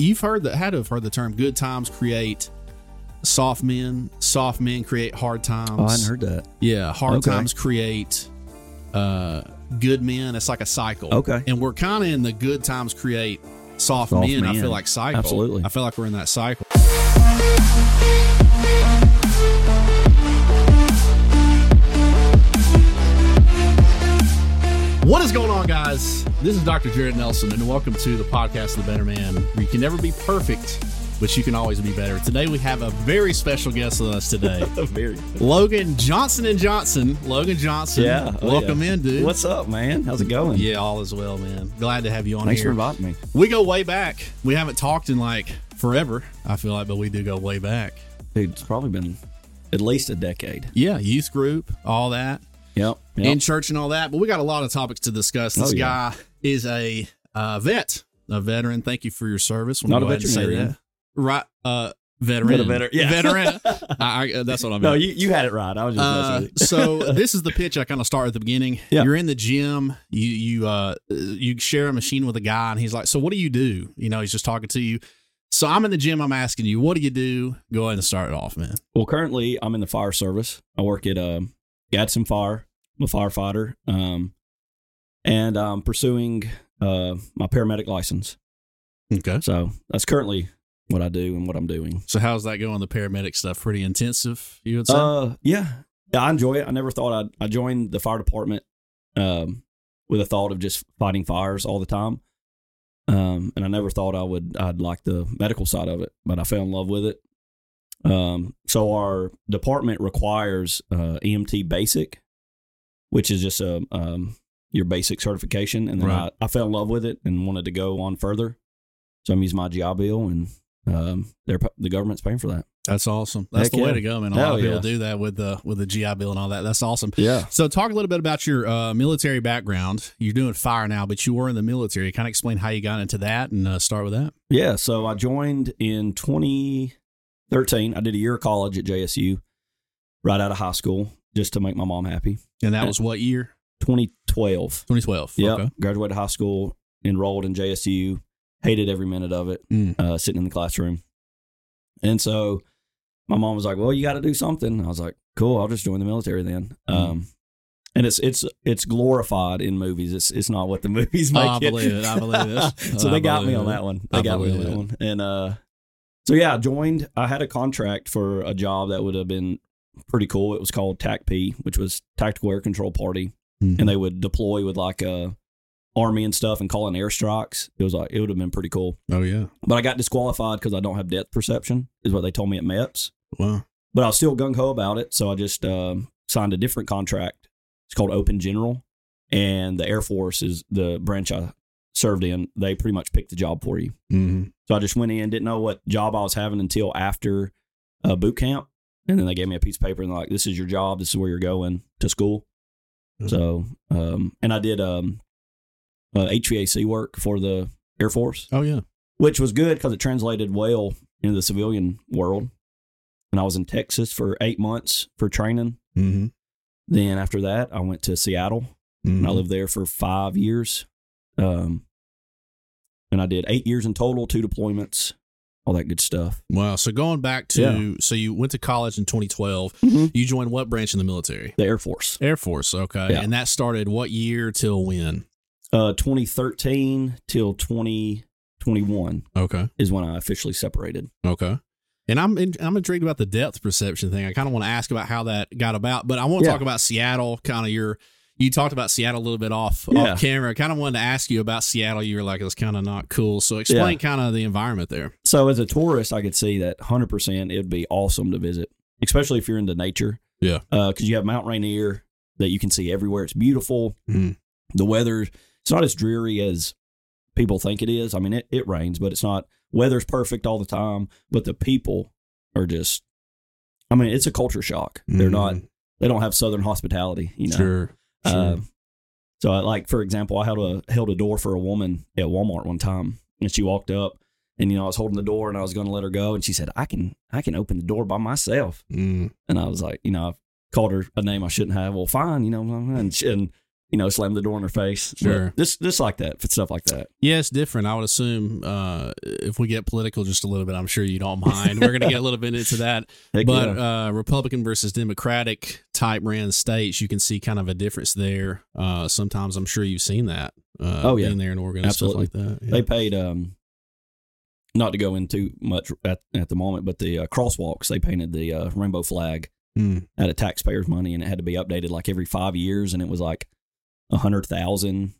you've heard that had to have heard the term "good times create soft men, soft men create hard times." Oh, I hadn't heard that. Yeah, hard Okay. times create uh, good men. It's like a cycle. Okay. and we're kind of in the good times create soft, Soft men. I feel like cycle. Absolutely. I feel like we're in that cycle. What is going on, guys? This is Dr. Jared Nelson, and welcome to the podcast of the Better Man, where you can never be perfect, but you can always be better. Today, we have a very special guest with us today. Very. Logan Johnson and Johnson. Logan Johnson. Yeah. oh, Welcome yeah. in, dude. What's up, man? How's it going? yeah, all is well, man. Glad to have you on Thanks for inviting me. we go way back. We haven't talked in like forever, I feel like, but we do go way back. Dude, it's probably been at least a decade. Yeah, youth group, all that, Yep. yep. in church and all that. But we got a lot of topics to discuss. This Oh, yeah. guy is a uh, vet, a veteran. Thank you for your service. We'll Not a ahead and say veterinarian. Right. Uh, veteran. A veteran, yeah. Veteran. I, I, that's what I mean. no, you, you had it right. I was just Uh, messing with you. so this is the pitch I kind of start at the beginning. Yeah. You're in the gym. You you uh you share a machine with a guy, and he's like, "So what do you do?" You know, he's just talking to you. So I'm in the gym. I'm asking you, "What do you do?" Go ahead and start it off, man. Well, currently I'm in the fire service. I work at um, Gadsden Fire. I'm a firefighter, um, and I'm pursuing uh, my paramedic license. Okay. So that's currently what I do and what I'm doing. So how's that going? The paramedic stuff pretty intensive. You would say. Uh, yeah, yeah, I enjoy it. I never thought I'd I joined the fire department um, with a thought of just fighting fires all the time, um, and I never thought I would I'd like the medical side of it, but I fell in love with it. Um, so our department requires uh, EMT basic, which is just a um, your basic certification, and then Right. I, I fell in love with it and wanted to go on further. So I'm using my GI Bill, and um, they're the government's paying for that. That's awesome. That's Heck the way to go, man. A lot Hell of people yeah. do that with the with the GI Bill and all that. That's awesome. Yeah. So talk a little bit about your uh, military background. You're doing fire now, but you were in the military. Kind of explain how you got into that and uh, start with that. Yeah, so I joined in 2013. I did a year of college at JSU right out of high school just to make my mom happy. And that was what year? 2012. 2012. Yeah, Okay. graduated high school, enrolled in JSU, hated every minute of it, Mm. uh, sitting in the classroom. And so my mom was like, "Well, you got to do something." I was like, "Cool, I'll just join the military then." Mm. Um, and it's it's it's glorified in movies. It's it's not what the movies Oh, make I it. believe it. I believe it. so I they got me believe on it. that one. I They got me on that it. one. And uh, so yeah, I joined. I had a contract for a job that would have been pretty cool. It was called TACP, which was Tactical Air Control Party, Mhm. and they would deploy with like uh army and stuff and call in airstrikes. It was like it would have been pretty cool. Oh yeah. But I got disqualified because I don't have depth perception, is what they told me at MEPS. Wow. But I was still gung ho about it, so I just um, signed a different contract. It's called Open General, and the Air Force is the branch I served in. They pretty much picked the job for you. hmm So I just went in, didn't know what job I was having until after uh, boot camp, and then they gave me a piece of paper and they're like, "This is your job. This is where you're going to school." Mhm. So, um, and I did um, uh, HVAC work for the Air Force Oh yeah. which was good because it translated well into the civilian world. And I was in Texas for eight months for training. Mm-hmm. Then after that, I went to Seattle and I lived there for five years. Um, and I did eight years in total, two deployments, all that good stuff. Wow. So going back to Yeah. so you went to college in 2012. You joined what branch in the military? The Air Force, Air Force. Okay. Yeah. And that started what year till when? uh, 2013 till 2021 Okay. is when I officially separated. Okay. And I'm in, I'm intrigued about the depth perception thing. I kind of want to ask about how that got about, but I want to Yeah. talk about Seattle. Kind of your you talked about Seattle a little bit off Yeah. off camera. I kind of wanted to ask you about Seattle. You were like, it's kind of not cool. So explain kind of the environment there. So as a tourist, I could see that 100% it would be awesome to visit, especially if you're into nature. Yeah. Because you have Mount Rainier that you can see everywhere. It's beautiful. Mhm. The weather, it's not as dreary as people think it is. I mean, it, it rains, but it's not, weather's perfect all the time. But the people are just, I mean, it's a culture shock. They're not, they don't have Southern hospitality, you know? Sure. Sure. Uh, so, I, like for example, I held a held a door for a woman at Walmart one time, and she walked up, and you know I was holding the door, and I was going to let her go, and she said, "I can I can open the door by myself," Mm. and I was like, you know, I called her a name I shouldn't have. Well, fine, you know, and she, and you know, slam the door in her face. Sure. But Just just like that, stuff like that. Yeah, it's different. I would assume uh, if we get political just a little bit, I'm sure you don't mind. We're going to get a little bit into that. Heck but yeah. uh, Republican versus Democratic type ran states, you can see kind of a difference there. Uh, sometimes I'm sure you've seen that. Uh, Oh, yeah. being there in Oregon Absolutely. like that. Yeah. they paid um not to go into much at, at the moment, but the uh, crosswalks they painted the uh, rainbow flag Mm. out of taxpayers' money, and it had to be updated like every five years, and it was like a hundred thousand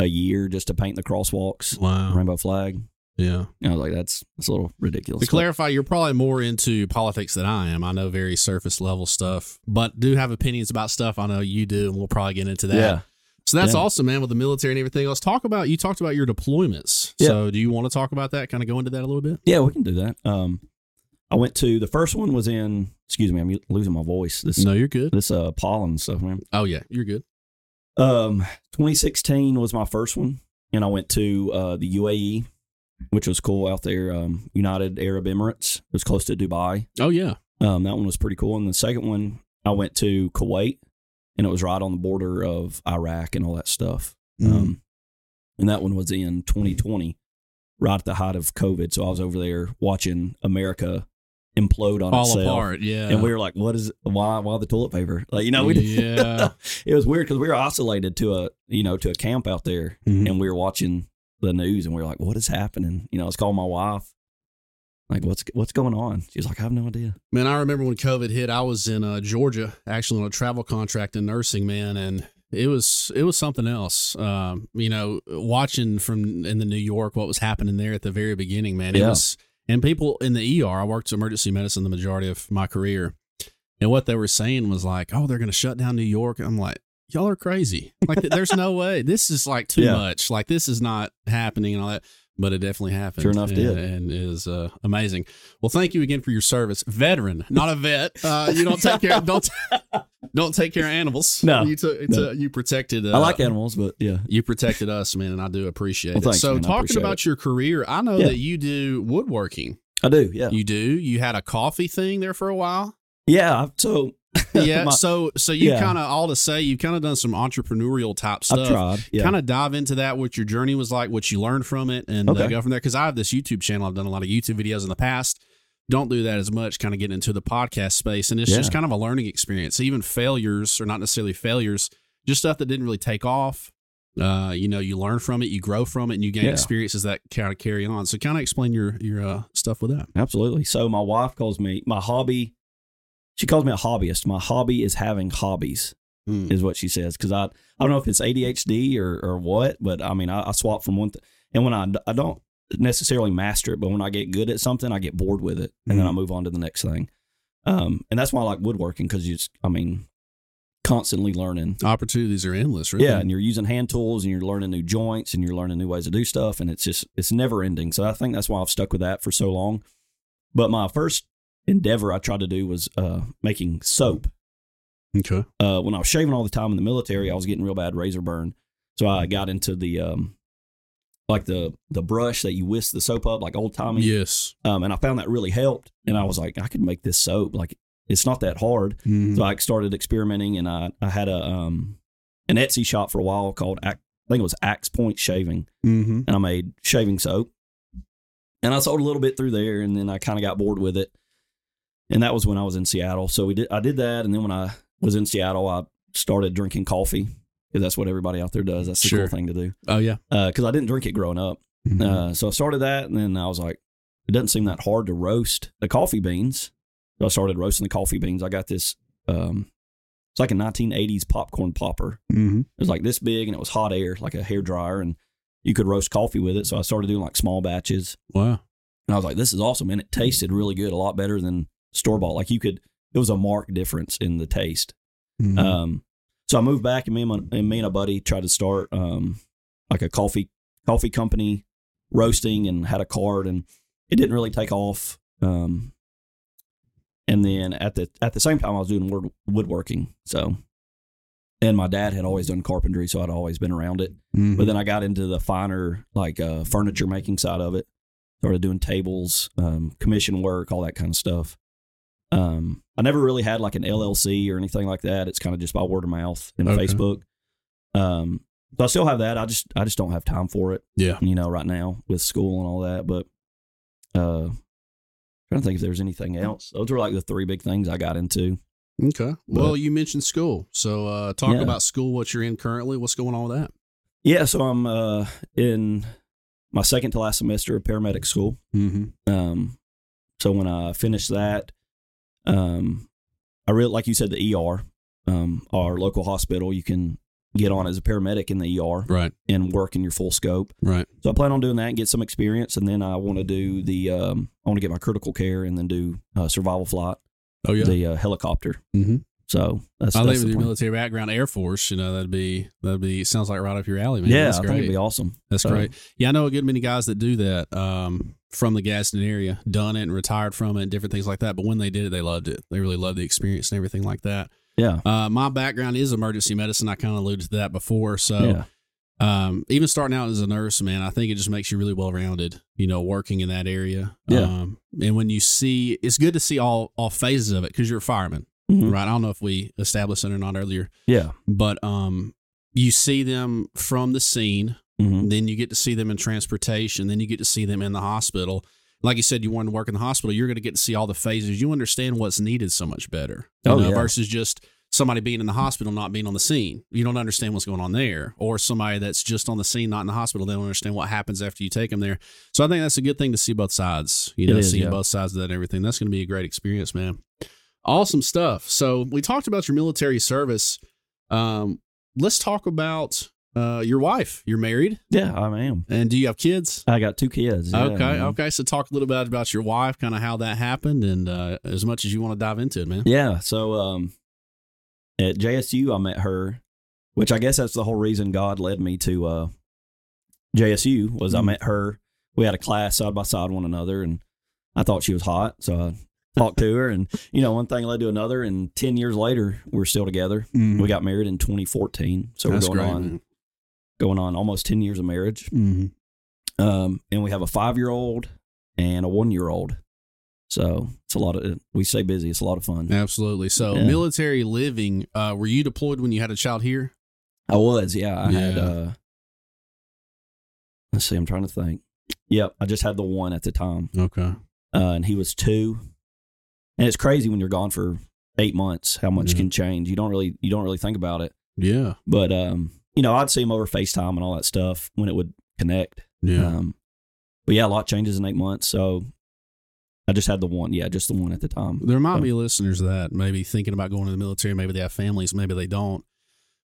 a year just to paint the crosswalks Wow. rainbow flag. Yeah. I was like, that's that's a little ridiculous. To clarify, you're probably more into politics than I am. I know very surface level stuff, but do have opinions about stuff I know you do, and we'll probably get into that. yeah, So that's Yeah. awesome, man, with the military and everything. Let's talk about you talked about your deployments. Yeah. So do you want to talk about that? Kind of go into that a little bit? yeah, we can do that. Um, I went to the first one was in. Excuse me, I'm losing my voice. This No, you're good. this uh pollen stuff, man. Oh yeah, you're good. Um, 2016 was my first one, and I went to uh, the UAE, which was cool out there. Um, United Arab Emirates. It was close to Dubai. Oh yeah. Um, that one was pretty cool. And the second one, I went to Kuwait, and it was right on the border of Iraq and all that stuff. Mm-hmm. Um, and that one was in 2020, right at the height of COVID. So I was over there watching America implode on All itself. apart. Yeah. And we were like, "What is? Why? Why the toilet paper? Like, you know, we Yeah. it was weird because we were isolated to a you know to a camp out there, Mhm. and we were watching the news, and we were like, "What is happening?" You know, I was calling my wife, like, "What's what's going on?" She's like, "I have no idea." Man, I remember when COVID hit, I was in uh, Georgia, actually on a travel contract in nursing, man, and it was it was something else. Um, you know, watching from in the New York what was happening there at the very beginning, man. It Yeah. was and people in the ER. I worked emergency medicine the majority of my career, and what they were saying was like, "Oh, they're going to shut down New York." I'm like. Y'all are crazy. Like, there's no way. This is like too Yeah. much. Like, this is not happening and all that. But it definitely happened. Sure enough, and, did. and is uh, amazing. Well, thank you again for your service, veteran, not a vet. Uh, you don't take care don't don't take care of animals. No, you took no. you protected. Uh, I like animals, but yeah, You protected us, man, and I do appreciate Well, it. so, man. Talking about your career, I know Yeah. that you do woodworking. I do. Yeah, You do. You had a coffee thing there for a while. yeah. So Yeah. my- so, so you Yeah. kind of all to say you've kind of done some entrepreneurial type stuff. Yeah, kind of dive into that what your journey was like what you learned from it and uh, go from there because i have this youtube channel i've done a lot of youtube videos in the past don't do that as much kind of getting into the podcast space and it's just kind of a learning experience even failures or not necessarily failures just stuff that didn't really take off uh, you know you learn from it you grow from it and you gain Yeah. experiences that kind of carry on so kind of explain your your uh, stuff with that absolutely. So my wife calls me my hobby. She calls me a hobbyist. My hobby is having hobbies. Hmm. is what she says. Because I, I don't know if it's ADHD or, or what, but I mean, I, I swap from one, th- and when I, I don't necessarily master it, but when I get good at something, I get bored with it, and then I Mhm. move on to the next thing. Um, and that's why I like woodworking because you, just, I mean, constantly learning. opportunities are endless really Yeah, and you're using hand tools, and you're learning new joints, and you're learning new ways to do stuff, and it's just it's never ending. So I think that's why I've stuck with that for so long. But my first endeavor I tried to do was uh, making soap okay uh, when I was shaving all the time in the military, I was getting real bad razor burn. So I got into the um, like the the brush that you whisk the soap up, like old timey. yes Um, and I found that really helped. And I was like, I could make this soap. Like it's not that hard. Mhm. So I started experimenting, and I I had a um an Etsy shop for a while called I think it was Axe Point Shaving, Mhm. and I made shaving soap. And I sold a little bit through there, and then I kind of got bored with it. And that was when I was in Seattle. So we did I did that, and then when I was in Seattle, I started drinking coffee because that's what everybody out there does. That's the Sure. cool thing to do. oh yeah Because I didn't drink it growing up. Mhm. Uh, so I started that, and then I was like, it doesn't seem that hard to roast the coffee beans. So I started roasting the coffee beans. I got this. Um, it's like a 1980s popcorn popper. Mhm. It was like this big, and it was hot air, like a hair dryer, and you could roast coffee with it. So I started doing like small batches, wow and I was like, this is awesome, and it tasted really good, a lot better than store bought. Like you could, it was a marked difference in the taste. Mhm. Um, so I moved back, and me and, my, and me and a buddy tried to start um, like a coffee coffee company, roasting, and had a card, and it didn't really take off. Um, and then at the at the same time, I was doing wood, woodworking. So, and my dad had always done carpentry, so I'd always been around it. Mhm. But then I got into the finer like uh, furniture making side of it. Started doing tables, um, commission work, all that kind of stuff. Um, I never really had like an LLC or anything like that. It's kind of just by word of mouth and Okay. Facebook. Um, so I still have that. I just I just don't have time for it. Yeah. You know, right now with school and all that. But uh, trying to think if there's anything else. Those were like the three big things I got into. Okay. Well, you mentioned school. So uh, talk Yeah. about school, what you're in currently. What's going on with that? Yeah, so I'm uh, in my second to last semester of paramedic school. Mm-hmm. Um, so when I finish that, um, I really like you said the ER, um, our local hospital. You can get on as a paramedic in the ER Right. and work in your full scope. Right. So I plan on doing that and get some experience, and then I want to do the um, I want to get my critical care and then do uh, survival flight, Oh yeah. the uh, helicopter. mm-hmm. So that's, I that's the with your military background, Air Force, you know, that'd be that'd be sounds like right up your alley, man. Yeah, That's I great. think it'd be awesome. That's So- great. Yeah, I know a good many guys that do that um, from the Gadsden area, done it and retired from it, and different things like that. But when they did it, they loved it. They really loved the experience and everything like that. Yeah, Uh, my background is emergency medicine. I kind of alluded to that before. So yeah, um, even starting out as a nurse, man, I think it just makes you really well rounded. You know, working in that area. Yeah. Um, and when you see, it's good to see all all phases of it because you're a fireman, Mhm. right? I don't know if we established it or not earlier, yeah. but um, you see them from the scene. Hmm Then you get to see them in transportation. Then you get to see them in the hospital. Like you said, you want to work in the hospital. You're going to get to see all the phases. You understand what's needed so much better. Oh, know, yeah. versus just somebody being in the hospital, not being on the scene. You don't understand what's going on there. Or somebody that's just on the scene, not in the hospital. They don't understand what happens after you take them there. So I think that's a good thing to see both sides. You It know, is, seeing yeah. both sides of that and everything. That's going to be a great experience, man. Awesome stuff. So we talked about your military service. Um, let's talk about uh, your wife. You're married. Yeah, I am. And do you have kids? I got two kids. yeah, okay, man. okay. So talk a little bit about your wife, kind of how that happened, and uh, as much as you want to dive into it, man. Yeah. So um, at JSU, I met her, which I guess that's the whole reason God led me to uh, JSU was I Mhm. met her. We had a class side by side one another, and I thought she was hot, so I talked to her, and you know, one thing led to another, and ten years later, we're still together. Mhm. We got married in 2014, so That's we're going great, on man. Going on almost 10 years of marriage. Mhm. Um, and we have a five year old and a one year old. So it's a lot of we stay busy. It's a lot of fun. Absolutely. So Yeah. military living. Uh, were you deployed when you had a child here? I was, yeah. I had uh let's see, I'm trying to think. Yep, I just had the one at the time. Okay. Uh and he was two. And it's crazy when you're gone for eight months how much Yeah. can change. You don't really you don't really think about it. Yeah. But um, you know, I'd see him over FaceTime and all that stuff when it would connect. Yeah. Um but yeah, a lot changes in eight months. So I just had the one, yeah, just the one at the time. There might So- be listeners that maybe thinking about going to the military. Maybe they have families. Maybe they don't.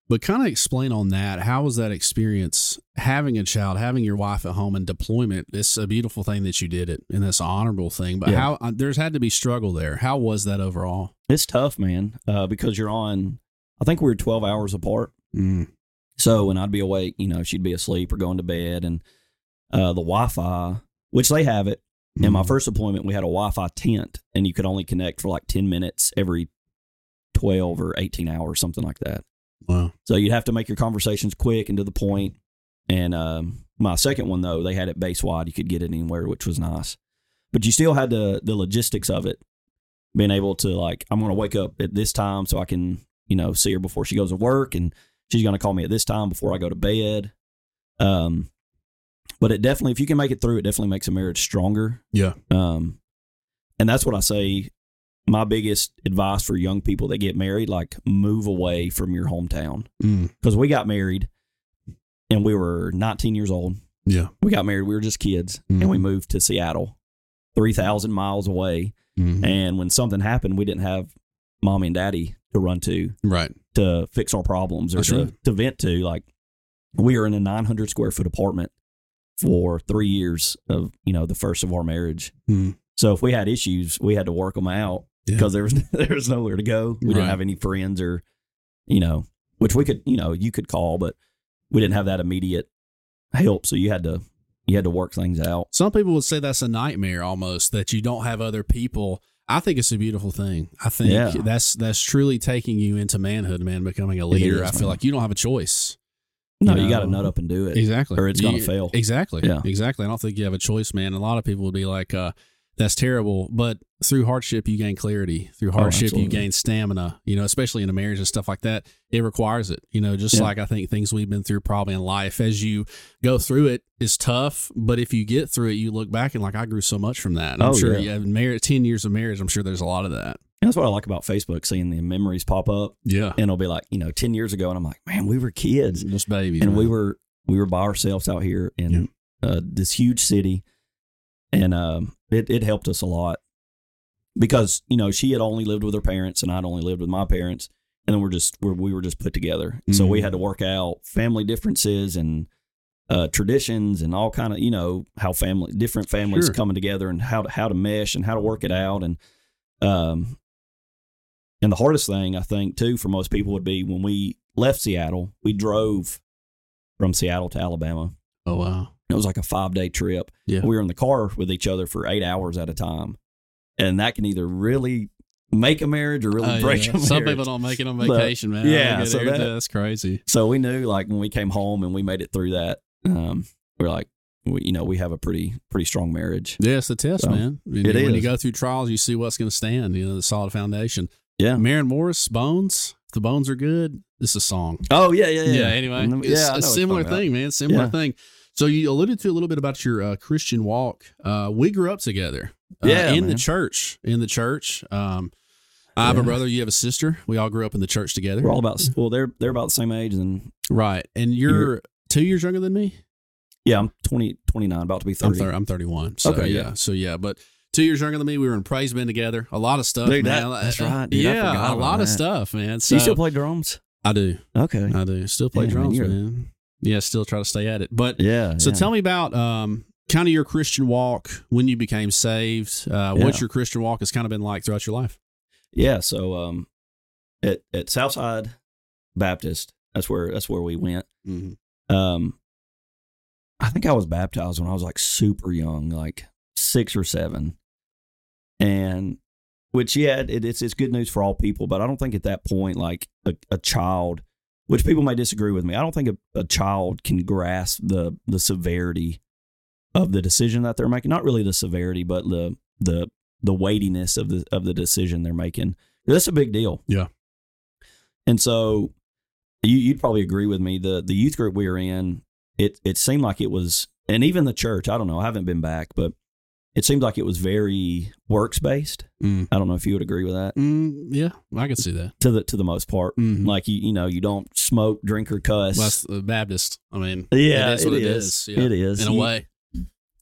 But kind of explain on that. How was that experience having a child, having your wife at home and deployment? It's a beautiful thing that you did it, and that's an honorable thing. But Yeah. how uh, there's had to be struggle there. How was that overall? It's tough, man, uh, because you're on. I think we were 12 hours apart. Mm. So when I'd be awake, you know, she'd be asleep or going to bed, and uh, the Wi-Fi, which they have it. In my Mhm. first deployment, we had a Wi-Fi tent, and you could only connect for like 10 minutes every 12 or 18 hours, something like that. Wow. So you'd have to make your conversations quick and to the point. And um, my second one though, they had it base wide. You could get it anywhere, which was nice. But you still had the the logistics of it, being able to like, I'm going to wake up at this time so I can, you know, see her before she goes to work, and she's going to call me at this time before I go to bed. Um, but it definitely, if you can make it through, it definitely makes a marriage stronger. Yeah. Um, and that's what I say. My biggest advice for young people that get married, like move away from your hometown Mm. because we got married and we were 19 years old. Yeah. We got married, we were just kids, and we Mhm. moved to Seattle, 3,000 miles away. Mhm. And when something happened, we didn't have mommy and daddy to run to Right. to fix our problems or That's to, right. to vent to. Like we were in a 900 square foot apartment for three years of, you know, the first of our marriage. Mm. So if we had issues, we had to work them out Yeah. because there was there was nowhere to go. We Right. didn't have any friends or, you know, which we could, you know, you could call, but we didn't have that immediate help. So you had to you had to work things out. Some people would say that's a nightmare almost that you don't have other people. I think it's a beautiful thing. I think Yeah. that's that's truly taking you into manhood, man, becoming a leader. is, I feel man. like you don't have a choice. No, You you, got to nut up and do it. Exactly. Or it's gonna fail. Exactly. Yeah. Exactly. I don't think you have a choice, man. A lot of people would be like, uh, that's terrible. But through hardship, you gain clarity. Through Oh, hardship, you gain stamina. You know, especially in a marriage and stuff like that, it requires it. You know, just Yeah. like I think things we've been through probably in life, as you go through it, is tough. But if you get through it, you look back and like I grew so much from that. And I'm Oh, sure yeah. you have married ten years of marriage. I'm sure there's a lot of that. And that's what I like about Facebook, seeing the memories pop up, Yeah, and it'll be like, you know, ten years ago, and I'm like, man, we were kids, just babies, and we were we were by ourselves out here in uh, this huge city, and um, it it helped us a lot because you know she had only lived with her parents, and I'd only lived with my parents, and then we're just we're, we were just put together, so we had to work out family differences and uh, traditions and all kind of you know how family different families Sure. coming together and how to how to mesh and how to work it out and um and the hardest thing I think too for most people would be when we left Seattle, we drove from Seattle to Alabama. Oh wow, It was like a five day trip. Yeah. We were in the car with each other for eight hours at a time. And that can either really make a marriage or really Oh, break yeah. a marriage. Some people don't make it on But, vacation, man. Yeah, so that- that's crazy. So we knew like when we came home and we made it through that, um, we're like, we, you know, we have a pretty pretty strong marriage. Yeah, it's the test, So, man. When, it you, when you go through trials, you see what's going to stand. You know, the solid foundation. Yeah. Maren Morris, Bones. If the bones are good. This is a song. Oh yeah, yeah, yeah. anyway, And- it's yeah, a similar thing, man. Similar Yeah. thing. So you alluded to a little bit about your uh, Christian walk. Uh, we grew up together. Uh, Yeah, in the church. In the church. Um, I have a brother. You have a sister. We all grew up in the church together. We're all about well, they're they're about the same age and right. And you're, You're- two years younger than me. yeah, I'm 20, 29, about to be I'm, 30. thir- I'm 31. So, Okay, yeah. yeah. So, yeah. But two years younger than me, we were in praise band together. A lot of stuff, Dude, man. that- that's right, dude. Yeah, a lot of stuff, man. So, you still play drums? I do. Okay. I do. Still play Yeah, man, drums, man. Yeah, still try to stay at it. But Yeah. so yeah. tell me about um, kind of your Christian walk when you became saved. Uh, What your Christian walk has kind of been like throughout your life? Yeah, so um at at Southside Baptist, that's where that's where we went. Mm-hmm. Um I think I was baptized when I was like super young, like 6 or 7. And which yeah, it, it's it's good news for all people, but I don't think at that point like a, a child which people may disagree with me. I don't think a, a child can grasp the the severity of the decision that they're making. Not really the severity, but the the the weightiness of the of the decision they're making. That's a big deal. Yeah. And so you, you'd probably agree with me. The the youth group we were in, it it seemed like it was, and even the church. I don't know. I haven't been back, but it seemed like it was very works based. Mm. I don't know if you would agree with that Mm, yeah, I can see that. to the to the most part. Mhm. Like you you know you don't smoke, drink, or cuss. Well, that's the Baptist. I mean, yeah, it is what it it is. is. Yeah. It is in a You- way.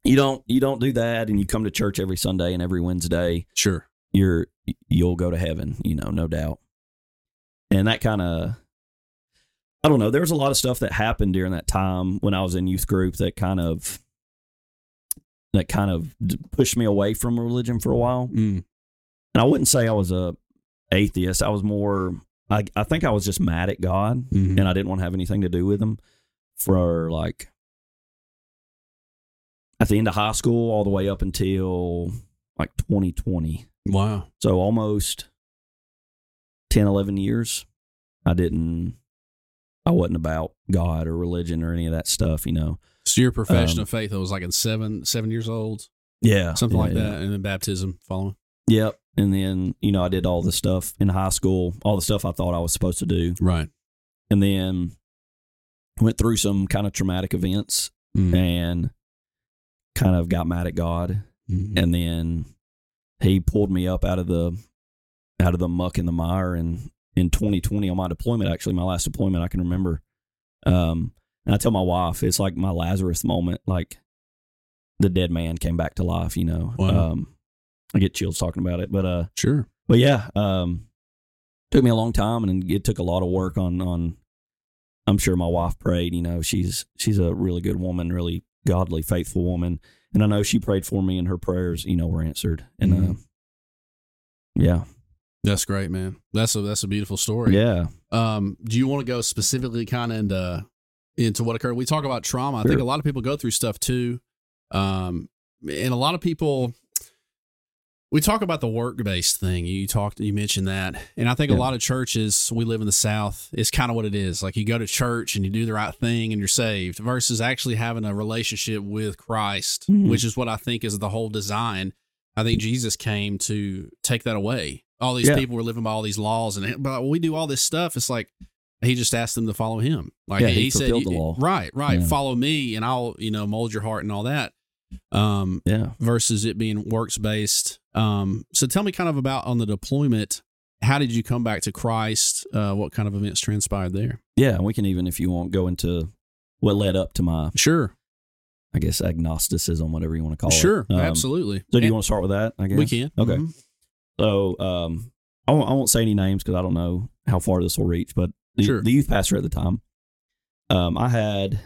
You don't you don't do that, and you come to church every Sunday and every Wednesday. Sure. You're you'll go to heaven. You know, no doubt. And that kind of I don't know. There was a lot of stuff that happened during that time when I was in youth group that kind of that kind of pushed me away from religion for a while. Mm. And I wouldn't say I was a atheist. I was more. I I think I was just mad at God, Mhm. and I didn't want to have anything to do with Him for like at the end of high school all the way up until like 2020. Wow. So almost 10, 11 years. I didn't. I wasn't about God or religion or any of that stuff. You know. So your profession Um, of faith, it was like in seven, seven years old, Yeah. something yeah, like yeah. that, and then baptism following. Yep. And then you know I did all the stuff in high school, all the stuff I thought I was supposed to do. Right. and then went through some kind of traumatic events Mm. and kind of got mad at God Mhm. and then he pulled me up out of the out of the muck and the mire and in 2020 on my deployment actually my last deployment I can remember um and I tell my wife it's like my Lazarus moment like the dead man came back to life you know Wow. um I get chills talking about it but uh Sure. but yeah, um, took me a long time, and it took a lot of work on on. I'm sure my wife prayed. You know, she's she's a really good woman, really godly, faithful woman, and I know she prayed for me, and her prayers, you know, were answered. And uh, Mhm. yeah, That's great, man. That's a that's a beautiful story. yeah, Um, do you want to go specifically kind of into into what occurred? We talk about trauma. I think a lot of people go through stuff too. Um, and a lot of people we talk about the work based thing. You talked you mentioned that. And I think a lot of churches, we live in the South, is kind of what it is. Like you go to church and you do the right thing and you're saved versus actually having a relationship with Christ, Mhm. which is what I think is the whole design. I think Jesus came to take that away. All these Yeah. people were living by all these laws, and but we do all this stuff, it's like he just asked them to follow him. Like Yeah, he, he said, the law. right, right, Yeah. follow me, and I'll you know mold your heart and all that. Um, Yeah. versus it being works based. Um, so tell me kind of about on the deployment. How did you come back to Christ? Uh, what kind of events transpired there? Yeah. We can even, if you want, go into what led up to my, Sure, I guess, agnosticism, whatever you want to call sure, it. Um, absolutely. So do you And want to start with that? I guess we can. Okay. Mhm. So um, I won't, I won't say any names because I don't know how far this will reach. But the, Sure. the youth pastor at the time, um, I had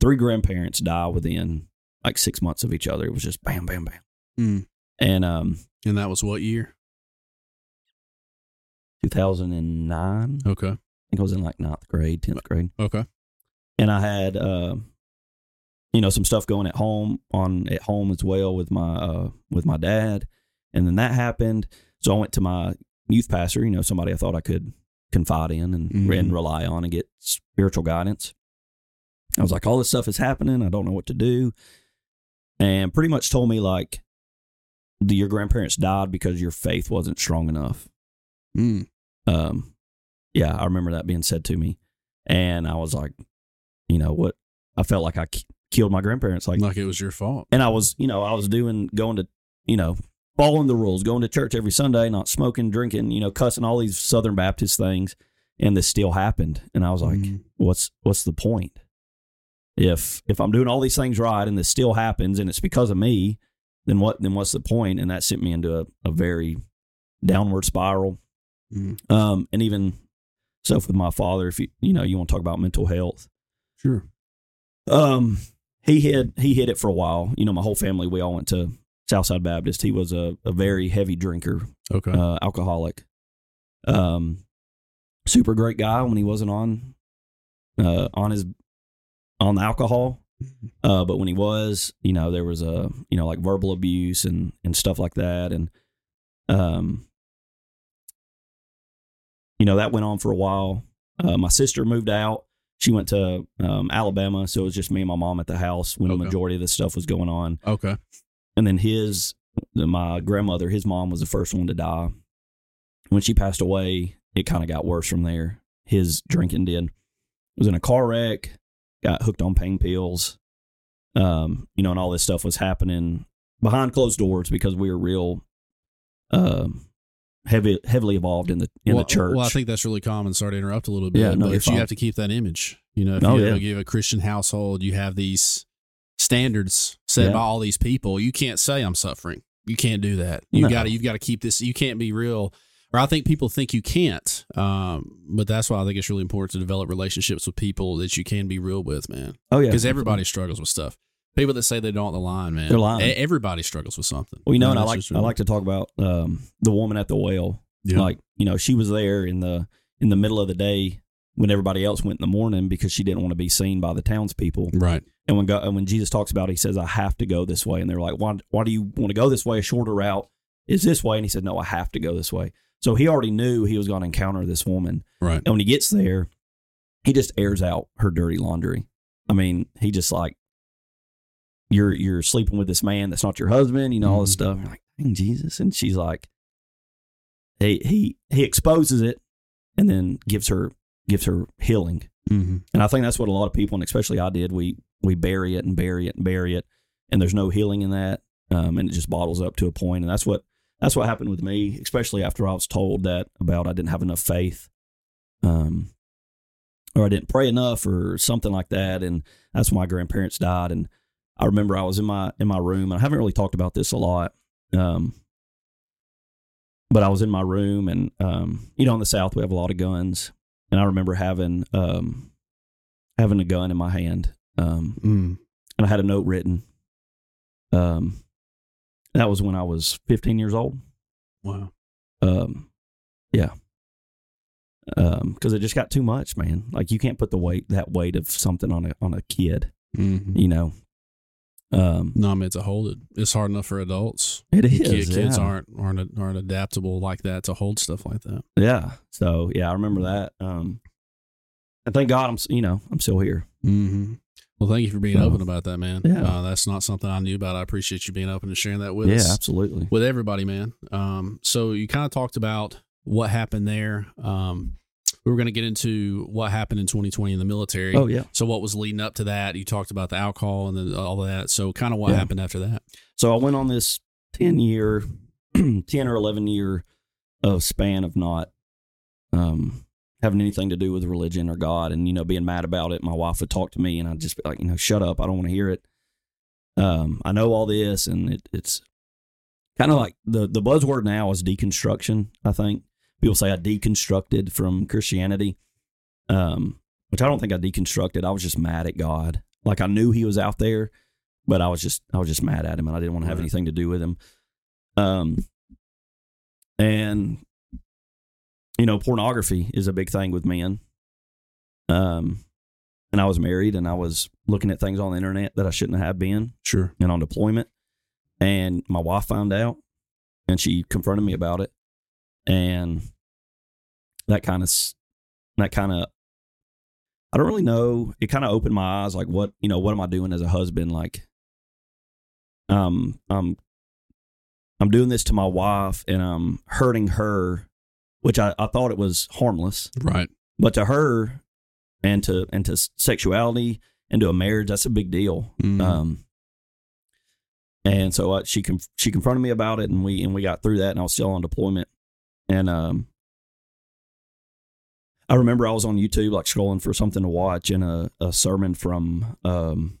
three grandparents die within like six months of each other. It was just bam, bam, bam. Mm. And um, And that was what year? 2009, Okay, I Okay. think I was in like ninth grade, tenth grade. Okay. and I had uh, you know some stuff going at home on at home as well with my uh, with my dad, and then that happened. So I went to my youth pastor, you know, somebody I thought I could confide in and, Mhm. and rely on and get spiritual guidance. I was like, all this stuff is happening. I don't know what to do, and pretty much told me like, the, your grandparents died because your faith wasn't strong enough. Mm. Um, yeah, I remember that being said to me, and I was like, you know what? I felt like I k- killed my grandparents. Like, Like it was your fault. and I was, you know, I was doing going to, you know, following the rules, going to church every Sunday, not smoking, drinking, you know, cussing all these Southern Baptist things, and this still happened. And I was like, Mhm. what's what's the point? If if I'm doing all these things right and this still happens and it's because of me, then what then what's the point? And that sent me into a, a very downward spiral. Mm. Um, and even stuff with my father, if you you know you want to talk about mental health, Sure. um, he hid he hid it for a while. You know, my whole family we all went to Southside Baptist. He was a, a very heavy drinker, Okay. uh, alcoholic. Um, super great guy when he wasn't on, uh, on his on the alcohol. Uh, but when he was, you know, there was a you know like verbal abuse and and stuff like that, and um, you know that went on for a while. Uh, my sister moved out. She went to um, Alabama, so it was just me and my mom at the house when Okay. the majority of this stuff was going on. okay. And then his, my grandmother, his mom was the first one to die. When she passed away, it kind of got worse from there. His drinking did. Was in a car wreck, got hooked on pain pills, um, you know, and all this stuff was happening behind closed doors because we were real, um, heavy, heavily involved in the in well, the church. Well, I think that's really common. Sorry to interrupt a little bit. Yeah, no, but you have to keep that image. You know, if Oh, you, yeah. have a Christian household, you have these standards set Yeah. by all these people. You can't say I'm suffering. You can't do that. You No. got to. You've got to keep this. You can't be real. Or I think people think you can't. Um, but that's why I think it's really important to develop relationships with people that you can be real with, man. oh yeah, Because everybody struggles with stuff. People that say they don't the line, man. They're lying. Everybody struggles with something. Well, you know, and I like just I like to talk about um, the woman at the well. Yeah. Like you know, she was there in the in the middle of the day when everybody else went in the morning because she didn't want to be seen by the townspeople. right. And when God, and when Jesus talks about, it, he says, "I have to go this way," and they're like, "Why? Why do you want to go this way? A shorter route is this way." And he said, "No, I have to go this way." So he already knew he was going to encounter this woman, Right. and when he gets there, he just airs out her dirty laundry. I mean, he just like, "You're you're sleeping with this man that's not your husband," you know, all this Mhm. stuff. You're like, "Dang, Jesus!" And she's like, he he he exposes it, and then gives her gives her healing. Mm-hmm. And I think that's what a lot of people, and especially I did, we we bury it and bury it and bury it, and there's no healing in that, um, and it just bottles up to a point. and that's what that's what happened with me, especially after I was told that about I didn't have enough faith, um, or I didn't pray enough, or something like that, and that's when my grandparents died, and I remember I was in my in my room, and I haven't really talked about this a lot, um, but I was in my room, and um, you know, in the South we have a lot of guns, and I remember having um, having a gun in my hand, um, Mm. and I had a note written. Um, that was when I was 15 years old. Wow. Um, yeah. Um, because it just got too much, man. Like you can't put the weight that weight of something on a on a kid, Mm-hmm. you know. Um, not meant to hold it. It's hard enough for adults. it is. Kids yeah. aren't aren't aren't adaptable like that to hold stuff like that. Yeah. So yeah, I remember that. Um, and thank God I'm you know I'm still here. Mm-hmm. Well, thank you for being So, open about that, man. yeah. Uh, that's not something I knew about. I appreciate you being open and sharing that with yeah, us, absolutely. with everybody, man. Um, so you kind of talked about what happened there. Um, we were going to get into what happened in 2020 in the military. Oh yeah. So what was leading up to that? You talked about the alcohol and then all of that. So kind of what Yeah. happened after that? So I went on this 10 year, 10 or 11 year of span of not um, having anything to do with religion or God and, you know, being mad about it. My wife would talk to me and I'd just be like, you know, shut up. I don't want to hear it. Um, I know all this and it, it's kind of like the, the buzzword now is deconstruction, I think. People say I deconstructed from Christianity, um, which I don't think I deconstructed. I was just mad at God. Like I knew he was out there, but I was just I was just mad at him, and I didn't want to have anything to do with him. Um, and you know, pornography is a big thing with men. Um, and I was married, and I was looking at things on the internet that I shouldn't have been, Sure. and on deployment. And my wife found out, and she confronted me about it, and that kind of that kind of I don't really know. It kind of opened my eyes, like what you know, what am I doing as a husband? Like, um, I'm I'm doing this to my wife, and I'm hurting her, which I, I thought it was harmless, Right. but to her, and to and to sexuality and to a marriage, that's a big deal. Mhm. Um, and so uh, she conf- she confronted me about it, and we and we got through that, and I was still on deployment, and um, I remember I was on YouTube like scrolling for something to watch, and a a sermon from um,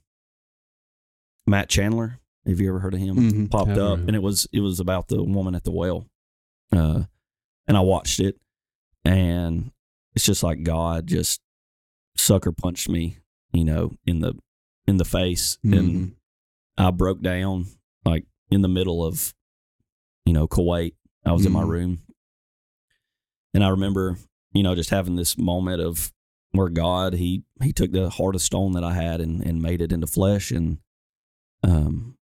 Matt Chandler. Have you ever heard of him? Mhm. Popped up, and it was it was about the woman at the well, uh, and I watched it, and it's just like God just sucker punched me, you know, in the in the face, and Mhm. I broke down like in the middle of, you know, Kuwait. I was in my Mhm. room. And I remember, you know, just having this moment of where God, he he took the heart of stone that I had and, and made it into flesh. And um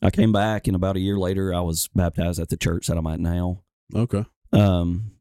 I came back and about a year later I was baptized at the church that I'm at now. Okay. Um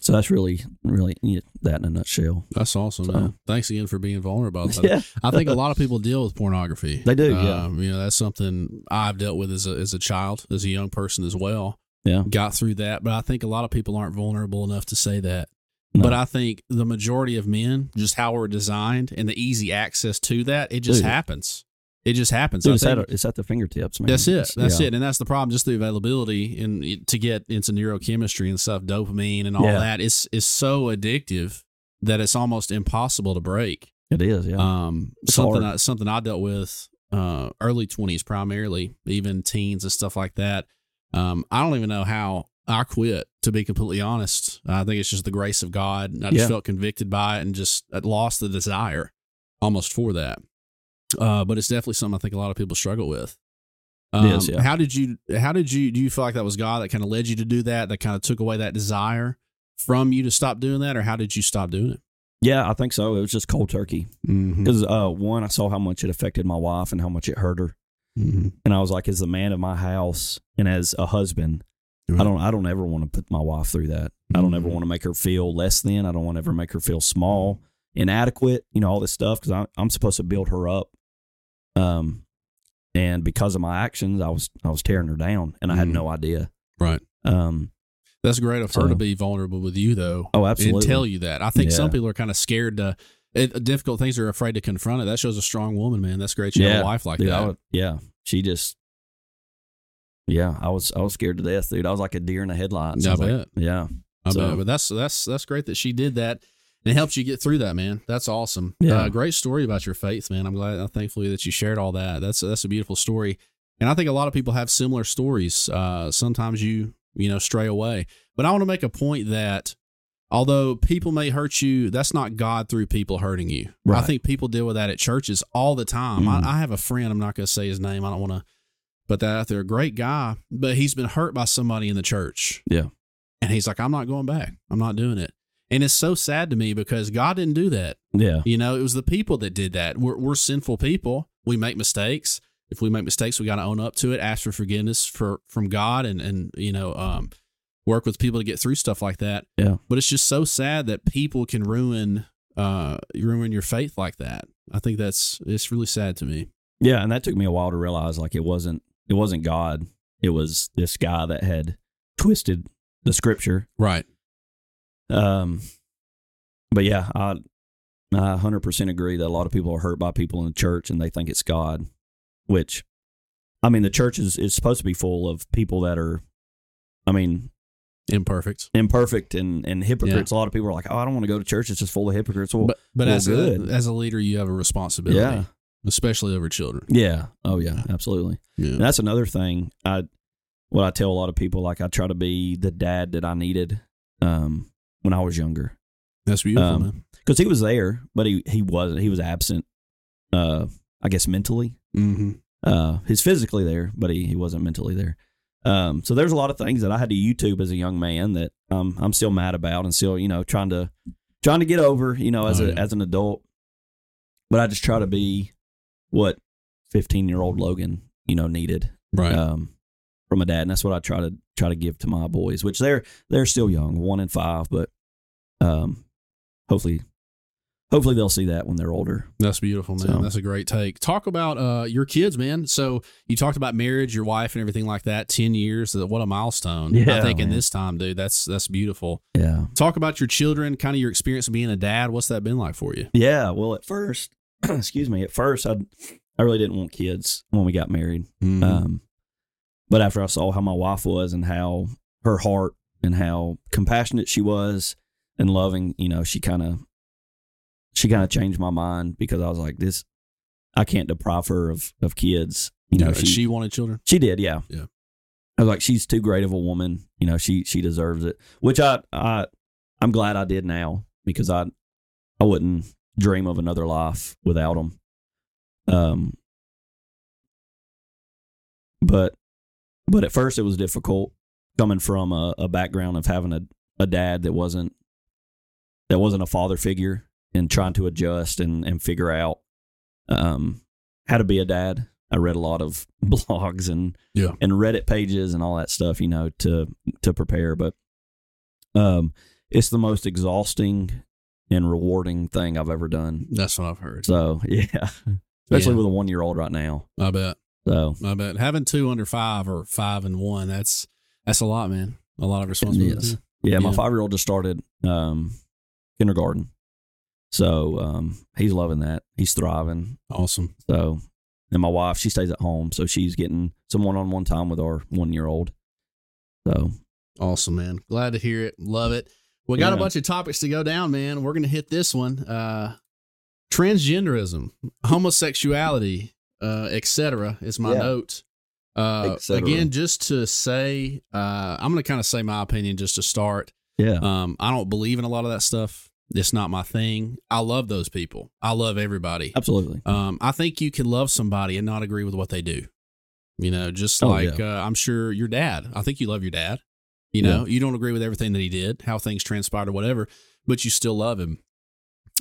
so that's really, really yeah, that in a nutshell. That's awesome, So- man. Thanks again for being vulnerable about that. Yeah. I think a lot of people deal with pornography. They do, yeah. Um, you know, that's something I've dealt with as a as a child, as a young person as well. Yeah. Got through that, but I think a lot of people aren't vulnerable enough to say that. No. But I think the majority of men, just how we're designed and the easy access to that, it just Dude. happens. It just happens. Dude, it's, at, it's at the fingertips, man. that's it. That's yeah. it. And that's the problem. Just the availability and to get into neurochemistry and stuff, dopamine and all Yeah. that is is so addictive that it's almost impossible to break. It is, yeah. Um, It's something hard. I, something I dealt with uh, early twenties primarily, even teens and stuff like that. Um, I don't even know how I quit. To be completely honest, I think it's just the grace of God. I just Yeah. felt convicted by it and just lost the desire almost for that. Uh, but it's definitely something I think a lot of people struggle with. Um, is, yeah. How did you? How did you? Do you feel like that was God that kind of led you to do that? That kind of took away that desire from you to stop doing that, or how did you stop doing it? yeah, I think so. It was just cold turkey. Mm-hmm. Because uh, one, I saw how much it affected my wife and how much it hurt her, Mm-hmm. and I was like, as the man of my house and as a husband, I don't, I don't ever want to put my wife through that. I don't ever Mhm. want to make her feel less than. I don't want to ever make her feel small, inadequate. You know, all this stuff because I'm supposed to build her up. Um, and because of my actions, I was, I was tearing her down, and I had Mhm. no idea. Right. Um, That's great of her So- to be vulnerable with you, though. oh, absolutely. And tell you that. I think some people are kind of scared to. It, difficult things are afraid to confront it. That shows a strong woman, man. That's great. You have a wife like Dude, that. Would- yeah, she just, yeah, I was, I was scared to death, dude. I was like a deer in the headlights. I I was like, yeah, I So- bet. But that's that's that's great that she did that. And it helped you get through that, man. That's awesome. Yeah. Uh, great story about your faith, man. I'm glad, uh, thankfully, that you shared all that. That's that's a beautiful story. And I think a lot of people have similar stories. Uh, sometimes you you know stray away, but I want to make a point that although people may hurt you, that's not God through people hurting you. I think people deal with that at churches all the time. Mhm. I, I have a friend. I'm not going to say his name. I don't want to put that out there. A great guy, but he's been hurt by somebody in the church. Yeah. And he's like, I'm not going back. I'm not doing it. And it's so sad to me because God didn't do that. yeah, You know, it was the people that did that. We're, we're sinful people. We make mistakes. If we make mistakes, we got to own up to it, ask for forgiveness for from God, and and you know, um, work with people to get through stuff like that. Yeah. But it's just so sad that people can ruin uh, ruin your faith like that. I think that's it's really sad to me. Yeah, and that took me a while to realize like it wasn't it wasn't God. It was this guy that had twisted the scripture. Right. Um but yeah, I I 100% agree that a lot of people are hurt by people in the church and they think it's God, which I mean the church is is supposed to be full of people that are I mean Imperfect. imperfect and and hypocrites. A lot of people are like, "Oh, I don't want to go to church. It's just full of hypocrites." Well, but but well, as a, good. as a leader, you have a responsibility, yeah, especially over children. yeah, oh yeah, absolutely. Yeah. And that's another thing. I what I tell a lot of people, like I try to be the dad that I needed um, when I was younger, That's beautiful, Um, man. because he was there, but he he wasn't. He was absent. Uh, I guess mentally. Mm-hmm. Uh, he's physically there, but he, he wasn't mentally there. Um, so there's a lot of things that I had to YouTube as a young man that um, I'm still mad about and still, you know, trying to trying to get over, you know, as Oh, a yeah. as an adult. But I just try to be what 15 year old Logan, you know, needed Right. um, from a dad, and that's what I try to try to give to my boys, which they're they're still young, one and five, but um, hopefully, hopefully they'll see that when they're older. That's beautiful, man. So- That's a great take. Talk about uh, your kids, man. So you talked about marriage, your wife, and everything like that. Ten years. uh, What a milestone. Yeah, I think in this time, dude, that's that's beautiful. Yeah, Talk about your children, kind of your experience of being a dad. What's that been like for you? yeah. Well, at first, excuse me, at first I I really didn't want kids when we got married. Mhm. Um, but after I saw how my wife was and how her heart and how compassionate she was and loving, you know, she kind of she kind of changed my mind because I was like, this, I can't deprive her of of kids. You know, Uh, she, she wanted children. she did, yeah, Yeah. I was like, she's too great of a woman. You know, she she deserves it. Which I I I'm glad I did now because I I wouldn't dream of another life without them. Um, but but at first it was difficult coming from a, a background of having a, a dad that wasn't that wasn't a father figure and trying to adjust and, and figure out um, how to be a dad. I read a lot of blogs and Yeah. and Reddit pages and all that stuff, you know, to to prepare. But um, it's the most exhausting and rewarding thing I've ever done. That's what I've heard. So yeah, especially Yeah. with a one year old right now. I bet. So I bet having two under five or five and one. That's that's a lot, man. A lot of responsibility. Yes. yeah, my five year old just started um, kindergarten, so um, he's loving that. He's thriving. Awesome. So and my wife, she stays at home, so she's getting some one on one time with our one year old. So Awesome, man. Glad to hear it. Love it. We got a bunch of topics to go down, man. We're going to hit this one. Uh, transgenderism, homosexuality, uh, etc. is my Yeah. note. Uh, again, just to say, uh, I'm going to kind of say my opinion just to start. yeah, Um, I don't believe in a lot of that stuff. It's not my thing. I love those people. I love everybody. absolutely. Um, I think you can love somebody and not agree with what they do. You know, just Oh, like uh, I'm sure your dad. I think you love your dad. You know, you don't agree with everything that he did, how things transpired or whatever, but you still love him.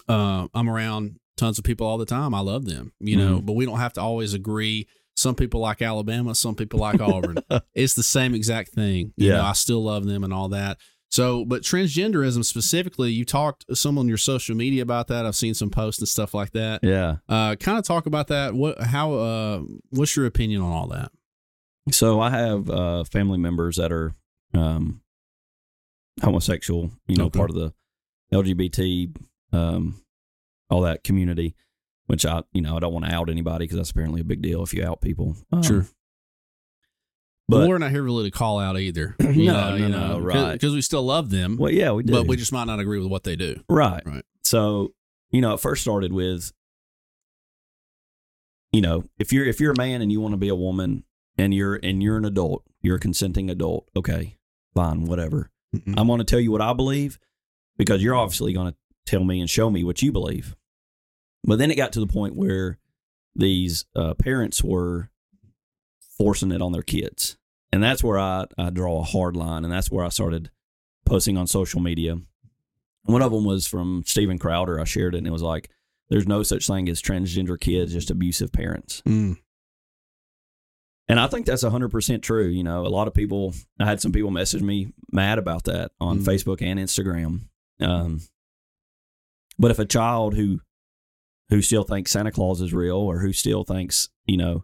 Uh, I'm around tons of people all the time. I love them. You know, Mm-hmm. but we don't have to always agree. Some people like Alabama, some people like Auburn. it's the same exact thing. You Yeah. know, I still love them and all that. So, but transgenderism specifically, you talked some on your social media about that. I've seen some posts and stuff like that. Yeah. Uh, kind of talk about that. What, how, uh, what's your opinion on all that? So I have uh, family members that are um, homosexual, you know, Okay. part of the LGBT, um, all that community. Which I, you know, I don't want to out anybody because that's apparently a big deal if you out people. Um, Sure. But But we're not here really to call out either. You No, know, no, you no, right. Because we still love them, well, yeah, we do. but we just might not agree with what they do. Right. Right. So, you know, it first started with you know, if you're if you're a man and you want to be a woman and you're and you're an adult, you're a consenting adult, okay, fine, whatever. Mhm. I'm going to tell you what I believe because you're obviously going to tell me and show me what you believe. But then it got to the point where these uh, parents were forcing it on their kids. And that's where I, I draw a hard line. And that's where I started posting on social media. One of them was from Steven Crowder. I shared it and it was like, there's no such thing as transgender kids, just abusive parents. Mm. And I think that's 100% true. You know, a lot of people, I had some people message me mad about that on Mhm. Facebook and Instagram. Um, But if a child who who still thinks Santa Claus is real, or who still thinks you know,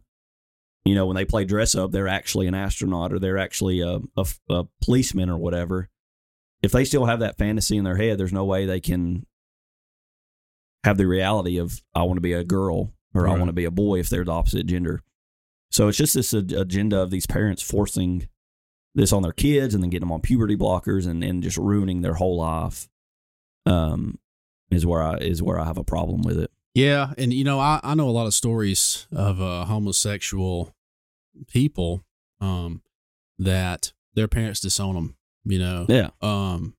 you know, when they play dress up, they're actually an astronaut or they're actually a, a, a policeman or whatever. If they still have that fantasy in their head, there's no way they can have the reality of I want to be a girl or I want to be a boy if they're the opposite gender. So it's just this ag- agenda of these parents forcing this on their kids and then getting them on puberty blockers and, and just ruining their whole life. Um, is where I is where I have a problem with it. Yeah, and you know, I, I know a lot of stories of uh, homosexual people um, that their parents disown them. You know, Yeah, um,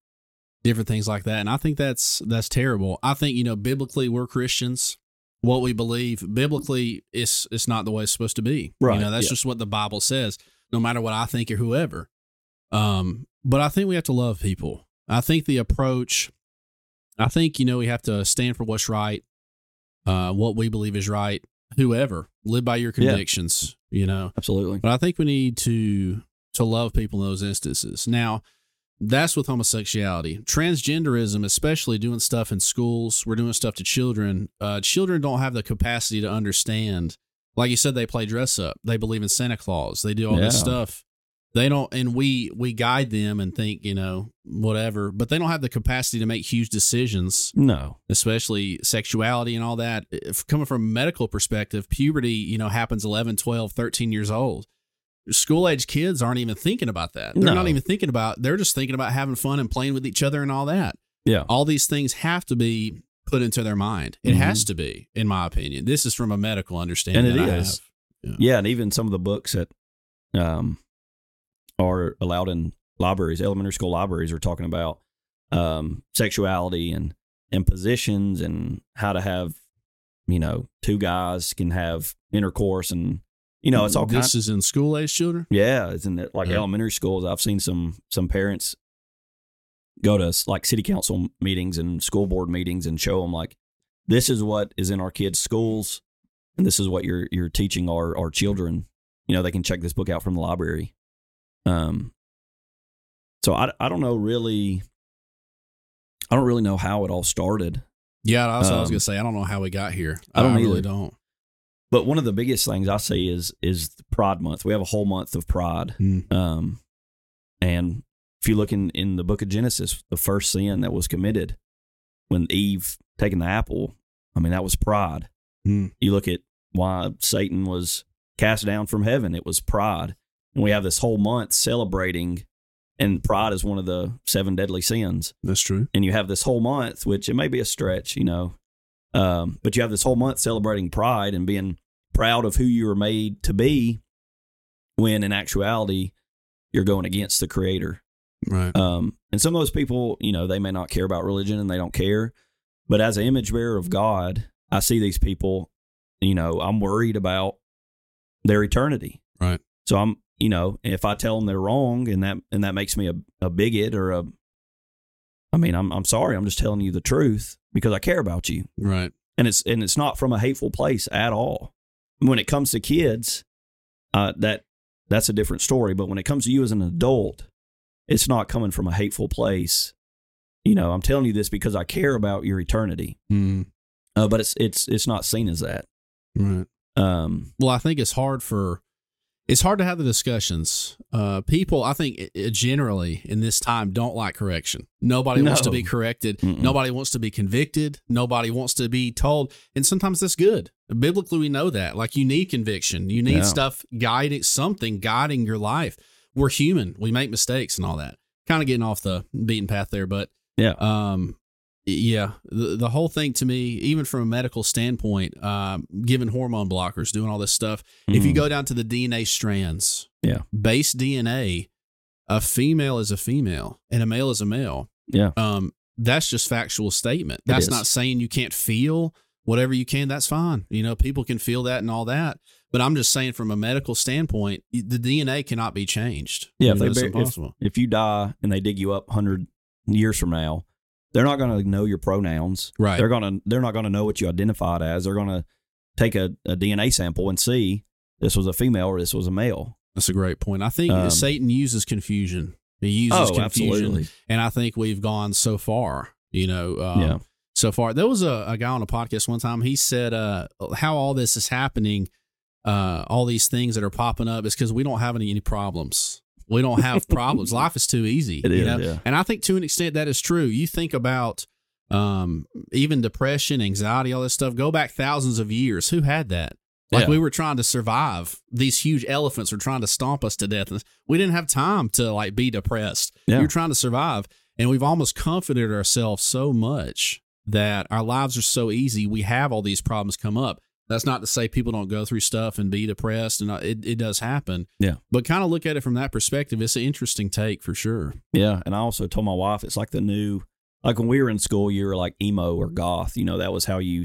different things like that, and I think that's that's terrible. I think you know, biblically, we're Christians. What we believe biblically is it's not the way it's supposed to be. Right, You know, that's yeah. just what the Bible says. No matter what I think or whoever. Um, but I think we have to love people. I think the approach. I think you know we have to stand for what's right, uh, what we believe is right. Whoever live by your convictions. You know, absolutely. but I think we need to to love people in those instances. Now, that's with homosexuality. Transgenderism, especially doing stuff in schools, we're doing stuff to children. Uh, children don't have the capacity to understand. Like you said, they play dress up. They believe in Santa Claus. They do all this stuff. They don't, and we we guide them and think you know whatever, but they don't have the capacity to make huge decisions No, especially sexuality and all that. If coming from a medical perspective puberty you know happens 11 12 13 years old. School age kids aren't even thinking about that. They're No. not even thinking about they're just thinking about having fun and playing with each other and all that. Yeah, all these things have to be put into their mind. It Mhm. has to be in my opinion. This is from a medical understanding And it that I is. have. yeah, and even some of the books that um are allowed in libraries, elementary school libraries, are talking about um sexuality and and positions and how to have, you know, two guys can have intercourse and you know it's all this kinds. is in school age children Yeah, it's in the, like Yeah. elementary schools. I've seen some some parents go to like city council meetings and school board meetings and show them like this is what is in our kids' schools, and this is what you're you're teaching our our children. You know, they can check this book out from the library. Um, so I I don't know really. I don't really know how it all started. yeah that's what i was Um, gonna say i don't know how we got here I don't really don't But one of the biggest things I see is is the Pride Month. We have a whole month of Pride. Hmm. Um, and if you look in, in the book of Genesis, the first sin that was committed when Eve taking the apple, I mean, that was pride. Hmm. You look at why Satan was cast down from heaven, it was pride. And we have this whole month celebrating, and pride is one of the seven deadly sins that's true and you have this whole month, which it may be a stretch, you know, um, but you have this whole month celebrating pride and being proud of who you were made to be, when in actuality you're going against the Creator. right Um, and some of those people, you know, they may not care about religion and they don't care, but as an image bearer of God, I see these people, you know, I'm worried about their eternity. Right. So I'm, you know, if I tell them they're wrong and that and that makes me a, a bigot or a I mean, I'm I'm sorry, I'm just telling you the truth because I care about you. right And it's and it's not from a hateful place at all. When it comes to kids, uh, that that's a different story. But when it comes to you as an adult, it's not coming from a hateful place. You know, I'm telling you this because I care about your eternity. Hmm. Uh, but it's it's it's not seen as that. right Um, Well, I think it's hard for it's hard to have the discussions. Uh, people, I think, generally in this time don't like correction. Nobody wants to be corrected. Mm-mm. Nobody wants to be convicted. Nobody wants to be told. And sometimes that's good. Biblically, we know that. Like you need conviction. You need Yeah. stuff guiding something guiding your life. We're human. We make mistakes and all that. Kind of getting off the beaten path there, but yeah, um, yeah, the the whole thing to me, even from a medical standpoint, um, giving hormone blockers, doing all this stuff. If you Mhm. go down to the DNA strands, Yeah. base DNA, a female is a female and a male is a male. yeah, Um, that's just factual statement. That's not saying you can't feel whatever you can. That's fine. You know, people can feel that and all that. But I'm just saying, from a medical standpoint, the DNA cannot be changed. yeah. You If know, they if, if you die and they dig you up hundred years from now, they're not going to know your pronouns. right. They're gonna they're not gonna know what you identified as. They're gonna take a, a DNA sample and see this was a female or this was a male. That's a great point. I think Um, Satan uses confusion. He uses oh, confusion, absolutely. and I think we've gone so far. You know, um, Yeah. so far. There was a, a guy on a podcast one time. He said, uh, how all this is happening, uh, all these things that are popping up is because we don't have any, any problems. We don't have problems. Life is too easy. It you is, know? yeah. And I think to an extent that is true. You think about um, even depression, anxiety, all this stuff. Go back thousands of years. Who had that? Like Yeah. we were trying to survive. These huge elephants were trying to stomp us to death. We didn't have time to like be depressed. Yeah. We were trying to survive. And we've almost comforted ourselves so much that our lives are so easy. We have all these problems come up. That's not to say people don't go through stuff and be depressed, and uh, it, it does happen. Yeah. But kind of look at it from that perspective. It's an interesting take for sure. Yeah, and I also told my wife it's like the new, like when we were in school, you were like emo or goth. You know, that was how you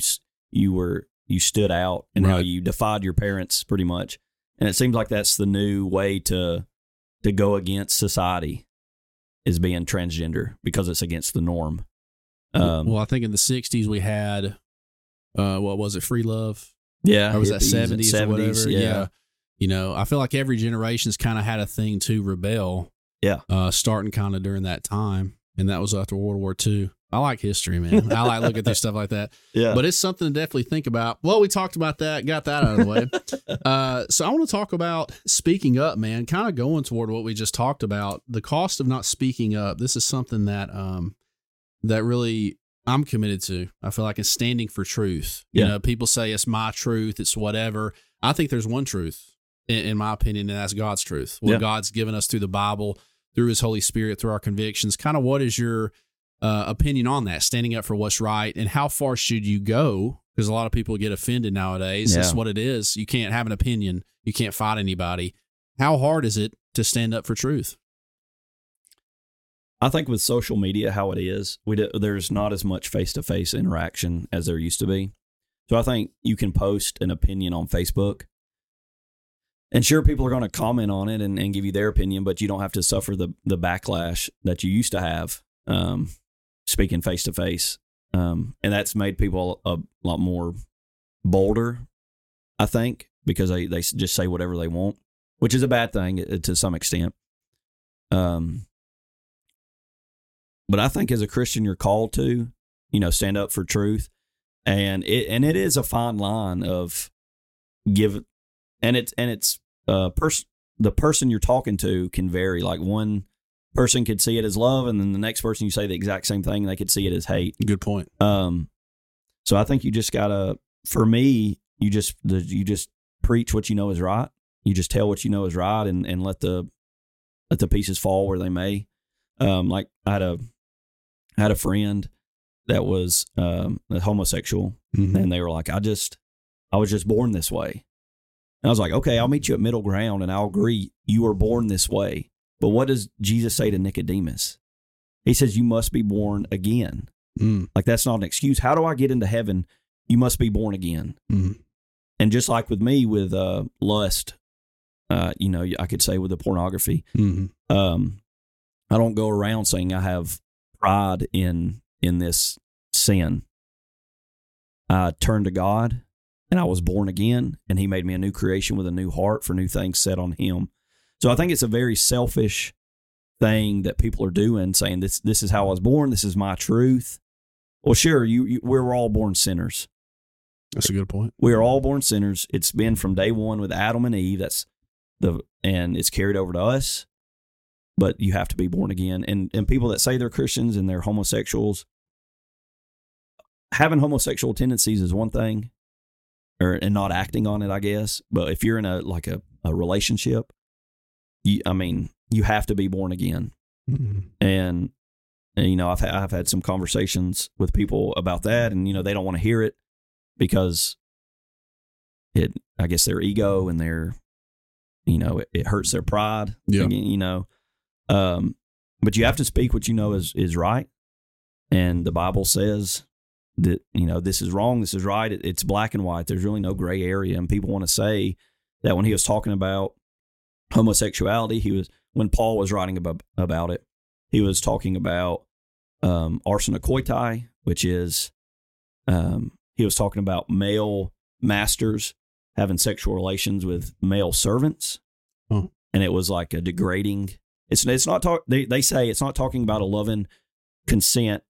you were you stood out and how you defied your parents pretty much. And it seems like that's the new way to to go against society is being transgender because it's against the norm. Um, well, I think in the '60s we had, uh, what was it, free love? Yeah, or was that hippies and 70s, or whatever? Yeah, You know, I feel like every generation's kind of had a thing to rebel. Yeah. Uh, starting kind of during that time. And that was after World War II. I like history, man. I like looking through stuff like that. yeah. But it's something to definitely think about. Well, we talked about that, got that out of the way. uh, so I want to talk about speaking up, man, kind of going toward what we just talked about. The cost of not speaking up. This is something that um that really I'm committed to. I feel like it's standing for truth. You Yeah. know, people say it's my truth, it's whatever. I think there's one truth, in, in my opinion, and that's God's truth. What Yeah. God's given us through the Bible, through His Holy Spirit, through our convictions. Kind of what is your uh, opinion on that? Standing up for what's right, and how far should you go? Because a lot of people get offended nowadays. That's what it is. You can't have an opinion. You can't fight anybody. How hard is it to stand up for truth? I think with social media, how it is, we do, there's not as much face to face interaction as there used to be. So I think you can post an opinion on Facebook, and sure, people are going to comment on it and, and give you their opinion, but you don't have to suffer the the backlash that you used to have um, speaking face to face, and that's made people a lot more bolder. I think because they they just say whatever they want, which is a bad thing uh, to some extent. Um, but I think as a Christian, you're called to, you know, stand up for truth, and it and it is a fine line of give, and it's and it's uh pers- the person you're talking to can vary. Like one person could see it as love, and then the next person you say the exact same thing, they could see it as hate. Good point. Um, so I think you just gotta, for me, you just the, you just preach what you know is right. You just tell what you know is right, and and let the let the pieces fall where they may. Um, like I had a I had a friend that was um a homosexual, Mhm. and they were like, I just I was just born this way. And I was like, okay, I'll meet you at middle ground, and I'll agree you were born this way. But what does Jesus say to Nicodemus? He says, You must be born again. Mm, Like that's not an excuse. How do I get into heaven? You must be born again. mm, And just like with me with uh, lust, uh, you know, I could say with the pornography, mm, um, I don't go around saying I have pride in in this sin. I turned to God, and I was born again, and He made me a new creation with a new heart for new things set on Him. So I think it's a very selfish thing that people are doing, saying this this is how I was born, this is my truth. Well, sure, you, you we're all born sinners. That's a good point. We are all born sinners. It's been from day one with Adam and Eve. That's the and it's carried over to us. But you have to be born again. And and people that say they're Christians and they're homosexuals, having homosexual tendencies is one thing, or and not acting on it, I guess. But if you're in a like a, a relationship, you I mean, you have to be born again Mm, and, and, you know I've I've had some conversations with people about that, and you know they don't want to hear it because it I guess their ego and their you know it, it hurts their pride. Yeah. You know, um, but you have to speak what you know is is right, and the Bible says that you know this is wrong, this is right. It, it's black and white. There's really no gray area, and people want to say that when he was talking about homosexuality, he was when Paul was writing about about it, he was talking about um, arsenokoitai, which is um, he was talking about male masters having sexual relations with male servants, Oh. and it was like a degrading. It's it's not talk. They they say it's not talking about a loving consent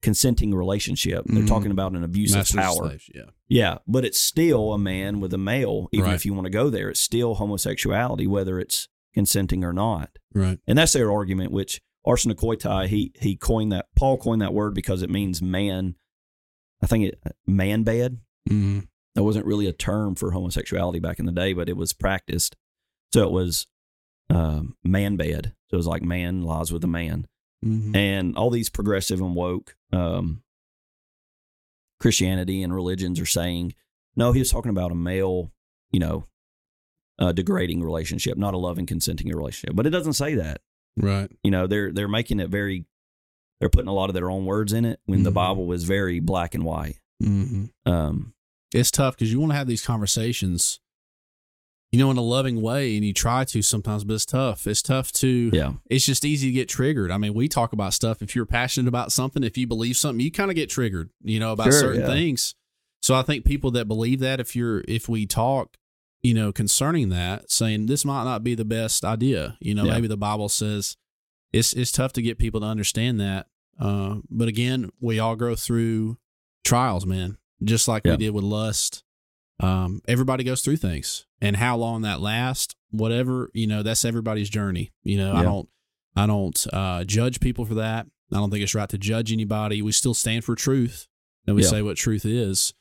consenting relationship. They're Mhm. talking about an abusive Masters and power. slaves, yeah. Yeah, but it's still a man with a male. Even Right. if you want to go there, it's still homosexuality, whether it's consenting or not. Right. And that's their argument. Which arsenokoitai he he coined that Paul coined that word because it means man. I think it man bed. hmm That wasn't really a term for homosexuality back in the day, but it was practiced. So it was um, man bed. So it was like man lies with a man hmm and all these progressive and woke um, Christianity and religions are saying, no, he was talking about a male, you know, uh, degrading relationship, not a loving, consenting relationship. But it doesn't say that. Right. You know, they're they're making it very, they're putting a lot of their own words in it when the Mhm. Bible was very black and white. hmm Um, It's tough because you want to have these conversations, you know, in a loving way, and you try to sometimes, but it's tough. It's tough to. yeah, It's just easy to get triggered. I mean, we talk about stuff. If you're passionate about something, if you believe something, you kind of get triggered, you know, about Sure, certain yeah. things. So I think people that believe that, if you're, if we talk, you know, concerning that, saying this might not be the best idea, you know, Yeah. maybe the Bible says it's it's tough to get people to understand that. Uh, but again, we all go through trials, man, just like Yeah. we did with lust. Um, everybody goes through things, and how long that lasts, whatever, you know, that's everybody's journey. You know, I don't, I don't uh, judge people for that. I don't think it's right to judge anybody. We still stand for truth, and we Yeah. say what truth is.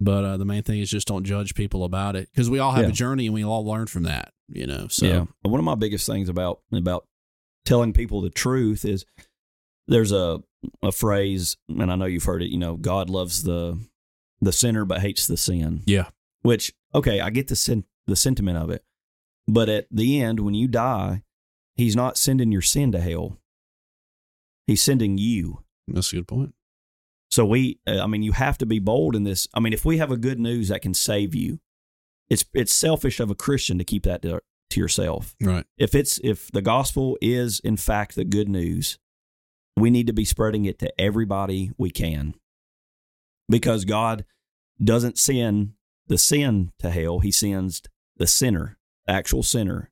But uh, the main thing is just don't judge people about it because we all have Yeah. a journey and we all learn from that. You know, so yeah. One of my biggest things about about telling people the truth is there's a a phrase, and I know you've heard it. You know, God loves the the sinner but hates the sin. Yeah. Which okay, I get the sen- the sentiment of it, but at the end, when you die, He's not sending your sin to hell. He's sending you. that's a good point. So we, uh, I mean, you have to be bold in this. I mean, if we have a good news that can save you, it's it's selfish of a Christian to keep that to, to yourself Right. if it's if the gospel is in fact the good news we need to be spreading it to everybody we can because god doesn't send the sin to hell he sends the sinner the actual sinner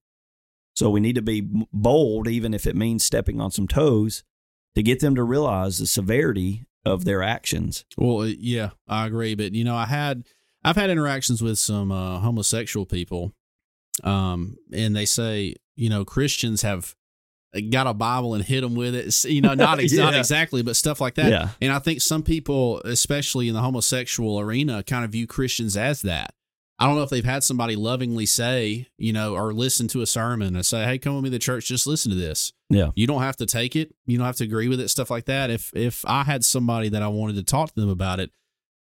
so we need to be bold even if it means stepping on some toes to get them to realize the severity of their actions Well, uh, yeah, I agree. But you know, I had I've had interactions with some uh, homosexual people, um, and they say you know Christians have got a Bible and hit them with it. You know, not ex- not exactly, but stuff like that. yeah And I think some people, especially in the homosexual arena, kind of view Christians as that. I don't know if they've had somebody lovingly say, you know, or listen to a sermon and say, "Hey, come with me to church. Just listen to this." yeah You don't have to take it. You don't have to agree with it. Stuff like that. If if I had somebody that I wanted to talk to them about it,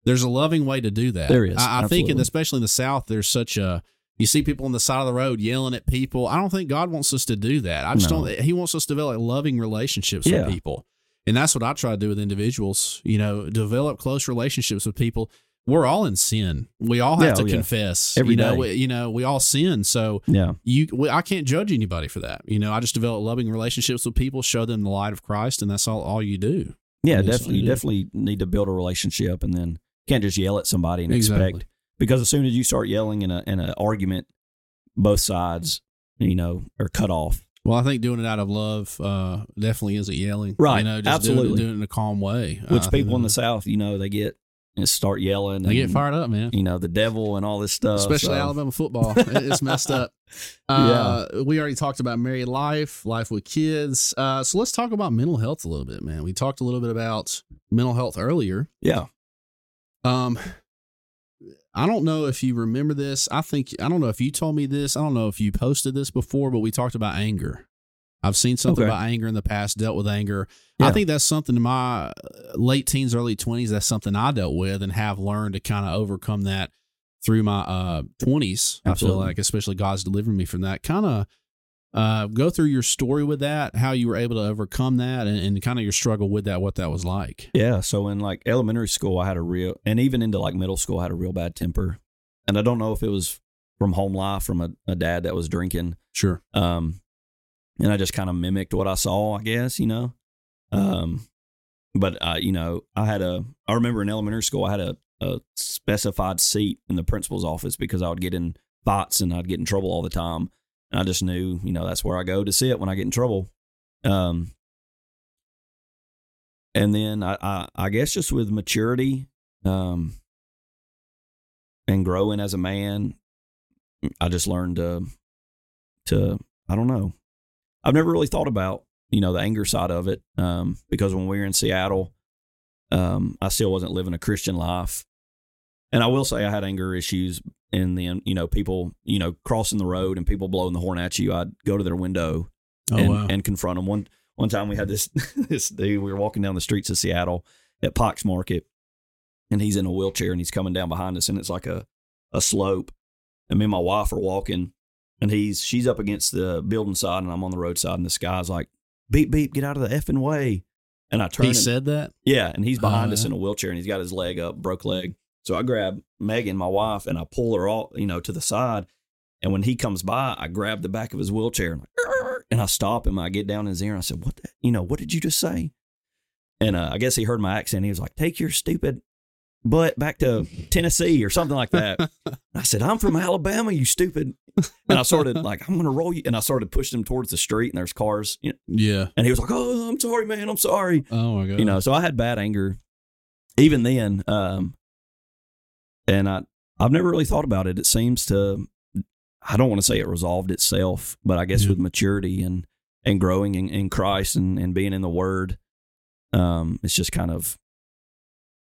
there's a loving way to do that. There is, I, I think, and especially in the South, there's such a. You see people on the side of the road yelling at people. I don't think God wants us to do that. I just No. don't. He wants us to develop loving relationships Yeah. with people, and that's what I try to do with individuals. You know, develop close relationships with people. We're all in sin. We all have Yeah, to oh, yeah. confess. Every you know, day. we, you know, we all sin. So yeah you we, I can't judge anybody for that. You know, I just develop loving relationships with people, show them the light of Christ, and that's all all you do. Yeah, definitely. You definitely need to build a relationship, and then can't just yell at somebody and Exactly. expect because as soon as you start yelling in a in an argument, both sides, you know, are cut off. Well, I think doing it out of love uh, definitely isn't yelling, Right, You know, just doing it, absolutely. doing it in a calm way. Which Uh, I people in the South, you know, they get and start yelling. they get fired up, man. You know, the devil and all this stuff. Especially so- Alabama football, it's messed up. Uh, We already talked about married life, life with kids. Uh, so let's talk about mental health a little bit, man. We talked a little bit about mental health earlier. Yeah, Um, I don't know if you remember this. I think I don't know if you told me this. I don't know if you posted this before, but we talked about anger. I've seen something Okay. about anger in the past, dealt with anger. I think that's something in my uh, late teens, early twenties. That's something I dealt with and have learned to kind of overcome that through my uh twenties. I feel Absolutely. like, especially God's delivering me from that. Kind of uh, go through your story with that, how you were able to overcome that, and, and kind of your struggle with that, what that was like. yeah. So in like elementary school, I had a real, and even into like middle school, I had a real bad temper, and I don't know if it was from home life, from a, a dad that was drinking, Sure. um, and I just kind of mimicked what I saw, I guess, you know. Um, but uh, you know, I had a. I remember in elementary school, I had a, a specified seat in the principal's office because I would get in fights and I'd get in trouble all the time, and I just knew, you know, that's where I go to sit when I get in trouble. Um, and then I, I, I guess just with maturity, um, and growing as a man, I just learned to, to, I don't know. I've never really thought about, you know, the anger side of it. Um, because when we were in Seattle, um, I still wasn't living a Christian life. And I will say I had anger issues and then, you know, people, you know, crossing the road and people blowing the horn at you. I'd go to their window Oh and, wow. and confront them. One one time we had this this dude. We were walking down the streets of Seattle at Pikes Market, and he's in a wheelchair and he's coming down behind us, and it's like a a slope. And me and my wife are walking, and he's she's up against the building side, and I'm on the roadside, and this guy's like, "Beep beep, get out of the effing way!" And I turn. he and- said that. yeah, and he's behind Oh, us uh-huh. in a wheelchair, and he's got his leg up, broke leg. So I grab Megan, my wife, and I pull her all, you know, to the side. And when he comes by, I grab the back of his wheelchair and, like, and I stop him. I get down in his ear and I said, "What? The, you know, what did you just say?" And uh, I guess he heard my accent. He was like, "Take your stupid butt back to Tennessee or something like that." I said, "I'm from Alabama, you stupid." And I started like, "I'm gonna roll you," and I started pushing him towards the street. And there's cars, you know, Yeah. and he was like, "Oh, I'm sorry, man. I'm sorry." Oh my god. you know so i had bad anger even then um and i i've never really thought about it it seems to i don't want to say it resolved itself but i guess Yeah. with maturity and and growing in, in christ and and being in the word um it's just kind of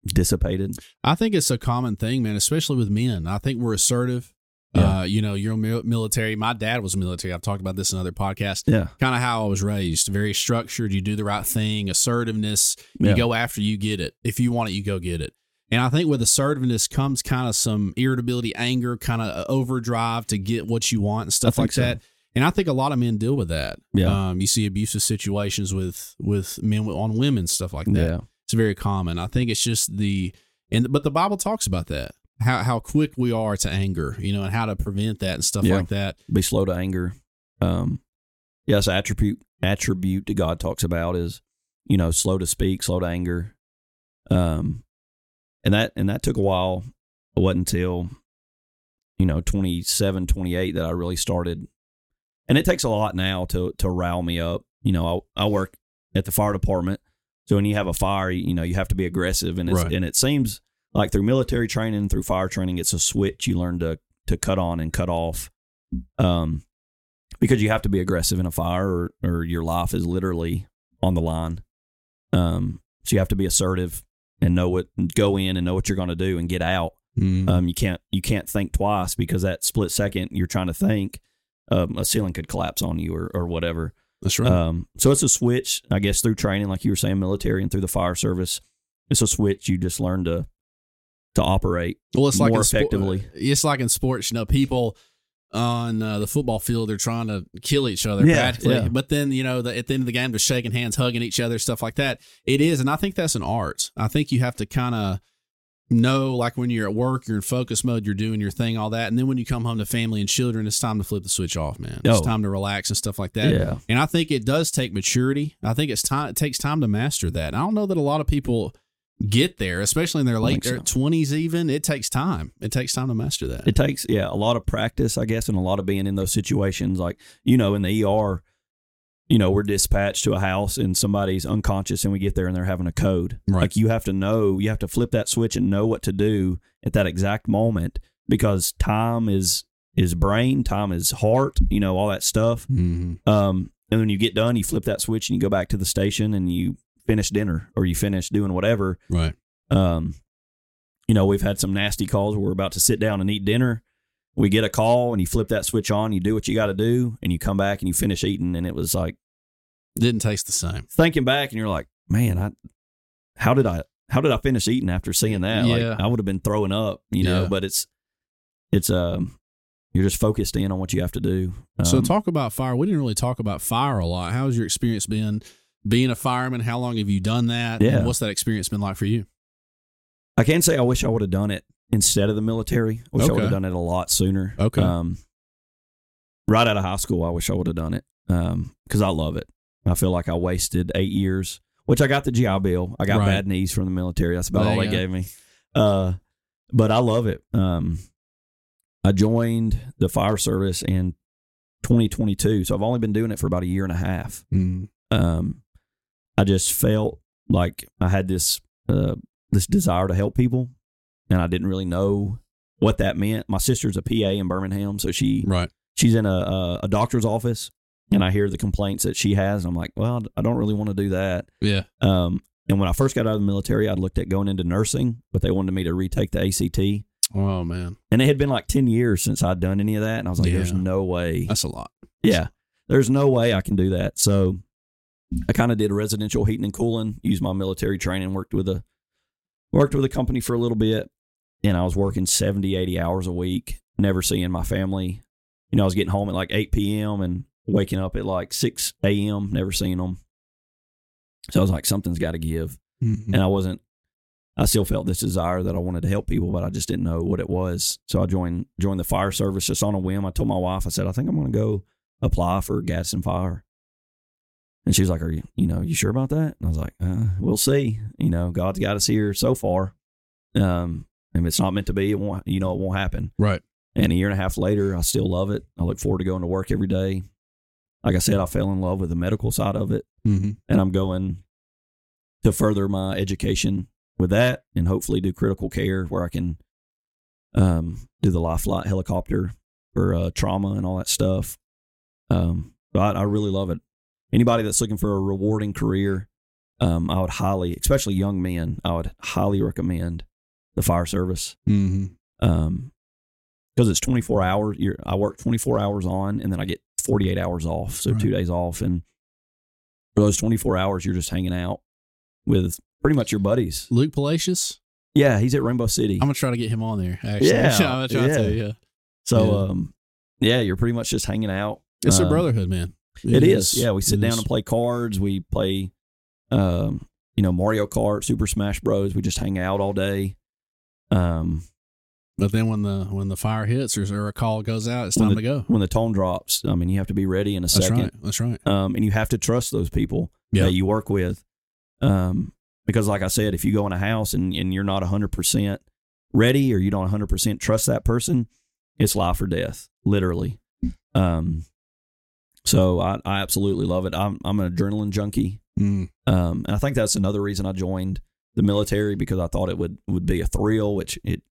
dissipated I think it's a common thing, man, especially with men. I think we're assertive. Yeah. Uh, you know, you're military. My dad was military. I've talked about this in other podcasts. yeah Kind of how I was raised. Very structured. You do the right thing. Assertiveness. You Yeah. go after you get it. If you want it, you go get it. And I think with assertiveness comes kind of some irritability, anger, kind of overdrive to get what you want and stuff like so. that. And I think a lot of men deal with that. Yeah. Um, you see abusive situations with with men on women, stuff like that. yeah It's very common. I think it's just the and but the Bible talks about that. How how quick we are to anger, you know, and how to prevent that and stuff Yeah. like that. be slow to anger um yes attribute attribute that god talks about is you know slow to speak slow to anger um and that and that took a while. It wasn't until you know 27 28 that i really started. And it takes a lot now to to rile me up. You know i, I work at the fire department. So when you have a fire you know you have to be aggressive. And it's, Right. and it seems like through military training through fire training it's a switch you learn to to cut on and cut off. Um, because you have to be aggressive in a fire, or, or your life is literally on the line. Um, so you have to be assertive and know what, go in and know what you're going to do and get out. Mm. Um, you can't you can't think twice because that split second you're trying to think, um, a ceiling could collapse on you or or whatever. That's right. Um, so it's a switch, I guess, through training, like you were saying, military and through the fire service. It's a switch you just learn to to operate. well, it's like more spo- effectively. it's like in sports, you know, people on uh, the football field they're trying to kill each other Yeah, practically, yeah. but then you know the, at the end of the game they're shaking hands, hugging each other, stuff like that. It is, and I think that's an art. I think you have to kind of know, like when you're at work, you're in focus mode, you're doing your thing, all that, and then when you come home to family and children, it's time to flip the switch off, man. It's Oh. time to relax and stuff like that. Yeah. And I think it does take maturity. I think it's time. It takes time to master that. And I don't know that a lot of people get there, especially in their late think so. twenties. Even it takes time. It takes time to master that. It takes yeah a lot of practice, I guess, and a lot of being in those situations. Like you know, in the ER, you know, we're dispatched to a house and somebody's unconscious, and we get there and they're having a code. Right. Like you have to know, you have to flip that switch and know what to do at that exact moment because time is is brain, time is heart, you know, all that stuff. hmm Um, and when you get done, you flip that switch and you go back to the station and you finish dinner or you finish doing whatever. Right. Um, you know, we've had some nasty calls where we're about to sit down and eat dinner. We get a call and you flip that switch on, you do what you got to do, and you come back and you finish eating. And it was like Didn't taste the same. thinking back, and you're like, man, I, how did I, how did I finish eating after seeing that? Yeah. Like I would have been throwing up, you know. Yeah. But it's, it's um, you're just focused in on what you have to do. so Um, talk about fire. We didn't really talk about fire a lot. How's your experience been being a fireman? How long have you done that? Yeah. And what's that experience been like for you? I can say I wish I would have done it instead of the military. I wish I would have done it a lot sooner. Okay. Um, right out of high school, I wish I would have done it because I love it. I feel like I wasted eight years, which I got the GI Bill. I got Right. bad knees from the military. That's about There all they go. gave me. Uh, but I love it. Um, I joined the fire service in 2022, so I've only been doing it for about a year and a half Mm. um, I just felt like I had this uh, this desire to help people, and I didn't really know what that meant. My sister's a PA in Birmingham, so she Right. she's in a, a a doctor's office, and I hear the complaints that she has. And I'm like, well, I don't really want to do that. Yeah. Um, and when I first got out of the military, I'd looked at going into nursing, but they wanted me to retake the ACT. Oh man, And it had been like 10 years since I'd done any of that. And I was like, there's no way. that's a lot. Yeah. There's no way I can do that. So I kind of did residential heating and cooling, used my military training, worked with a worked with a company for a little bit. And I was working 70, 80 hours a week, never seeing my family. You know, I was getting home at like 8 p.m. and waking up at like 6 a.m., never seeing them. So I was like, something's got to give. Mhm. And I wasn't, I still felt this desire that I wanted to help people, but I just didn't know what it was. So I joined joined the fire service just on a whim. I told my wife, I said, I think I'm going to go apply for Gadsden Fire. And she was like, Are you, you know, you sure about that? And I was like, uh, We'll see. You know, God's got us here so far. Um, if it's not meant to be, it won't, you know, it won't happen. Right. And a year and a half later, I still love it. I look forward to going to work every day. Like I said, I fell in love with the medical side of it Mm-hmm. and I'm going to further my education with that and hopefully do critical care where I can um, do the life flight helicopter for uh, trauma and all that stuff. Um, but I, I really love it. Anybody that's looking for a rewarding career, um, I would highly, especially young men, I would highly recommend the fire service. Mm-hmm. Um, because it's 24 hours. You're, I work 24 hours on and then I get 48 hours off. So Right. two days off. And for those 24 hours, you're just hanging out with pretty much your buddies. Luke Palacios. Yeah. He's at Rainbow City. I'm gonna try to get him on there. Actually, Yeah, I'm gonna try yeah. to. Yeah, so, yeah. um, yeah, you're pretty much just hanging out. it's a Um, brotherhood, man. It is. Yeah. We sit It down is. and play cards. We play, um, you know, Mario Kart, Super Smash Bros. We just hang out all day. Um, But then when the when the fire hits or, a call goes out, it's time to go. when the tone drops, I mean, you have to be ready in a That's second. right. That's right. um, and you have to trust those people Yeah. that you work with. Um, because, like I said, if you go in a house and, and you're not 100% ready or you don't 100% trust that person, it's life or death, literally. Um, so I, I absolutely love it. I'm, I'm an adrenaline junkie. Mm. Um, and I think that's another reason I joined the military because I thought it would, would be a thrill, which it,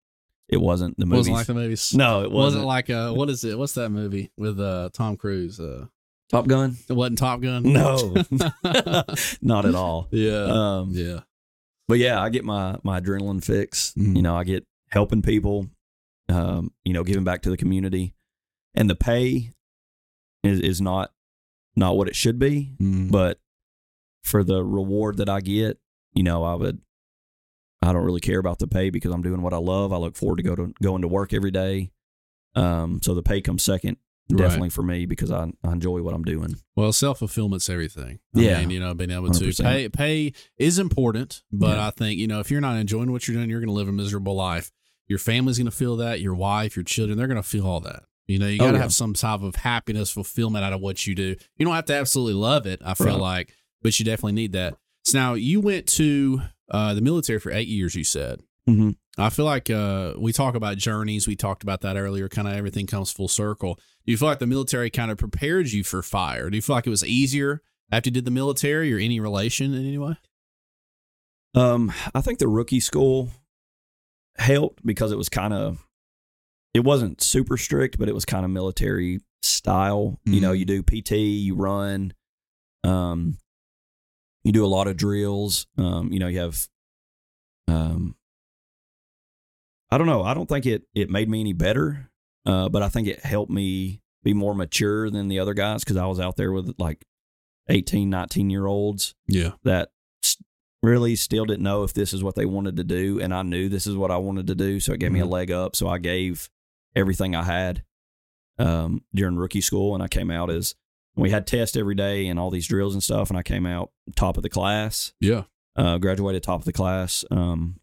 it wasn't. The movies. Wasn't like the movies. no, it It wasn't. wasn't like uh what is it? What's that movie with uh Tom Cruise? Uh Top Gun? it wasn't Top Gun. No, not at all. yeah. Um, yeah. but yeah, I get my my adrenaline fix. Mhm. You know, I get helping people, um, you know, giving back to the community, and the pay is is not not what it should be. Mm. But for the reward that I get, you know, I would. I don't really care about the pay because I'm doing what I love. I look forward to go to going to work every day. Um, so the pay comes second, Right. definitely for me because I, I enjoy what I'm doing. Well, self fulfillment's everything. I Yeah. mean, you know, being able to 100%. pay pay is important, but Yeah. I think you know if you're not enjoying what you're doing, you're going to live a miserable life. Your family's going to feel that. Your wife, your children, they're going to feel all that. You know, you Oh, got to yeah. have some type of happiness, fulfillment out of what you do. You don't have to absolutely love it. I feel Right. like, but you definitely need that. So now you went to uh, the military for eight years. You said. Mm-hmm. I feel like uh, we talk about journeys. We talked about that earlier. Kind of everything comes full circle. Do you feel like the military kind of prepared you for fire? Do you feel like it was easier after you did the military or any relation in any way? Um, I think the rookie school helped because it was kind of it wasn't super strict, but it was kind of military style. You know, you do PT, you run, um, you do a lot of drills. Um, you know, you have, um, I don't know. I don't think it it made me any better, uh, but I think it helped me be more mature than the other guys because I was out there with like 18, 19 year olds Yeah. that really still didn't know if this is what they wanted to do and i knew this is what i wanted to do so it gave me a Mhm. leg up so i gave everything i had um, during rookie school and i came out as we had tests every day and all these drills and stuff and i came out top of the class. Yeah. uh, graduated top of the class um,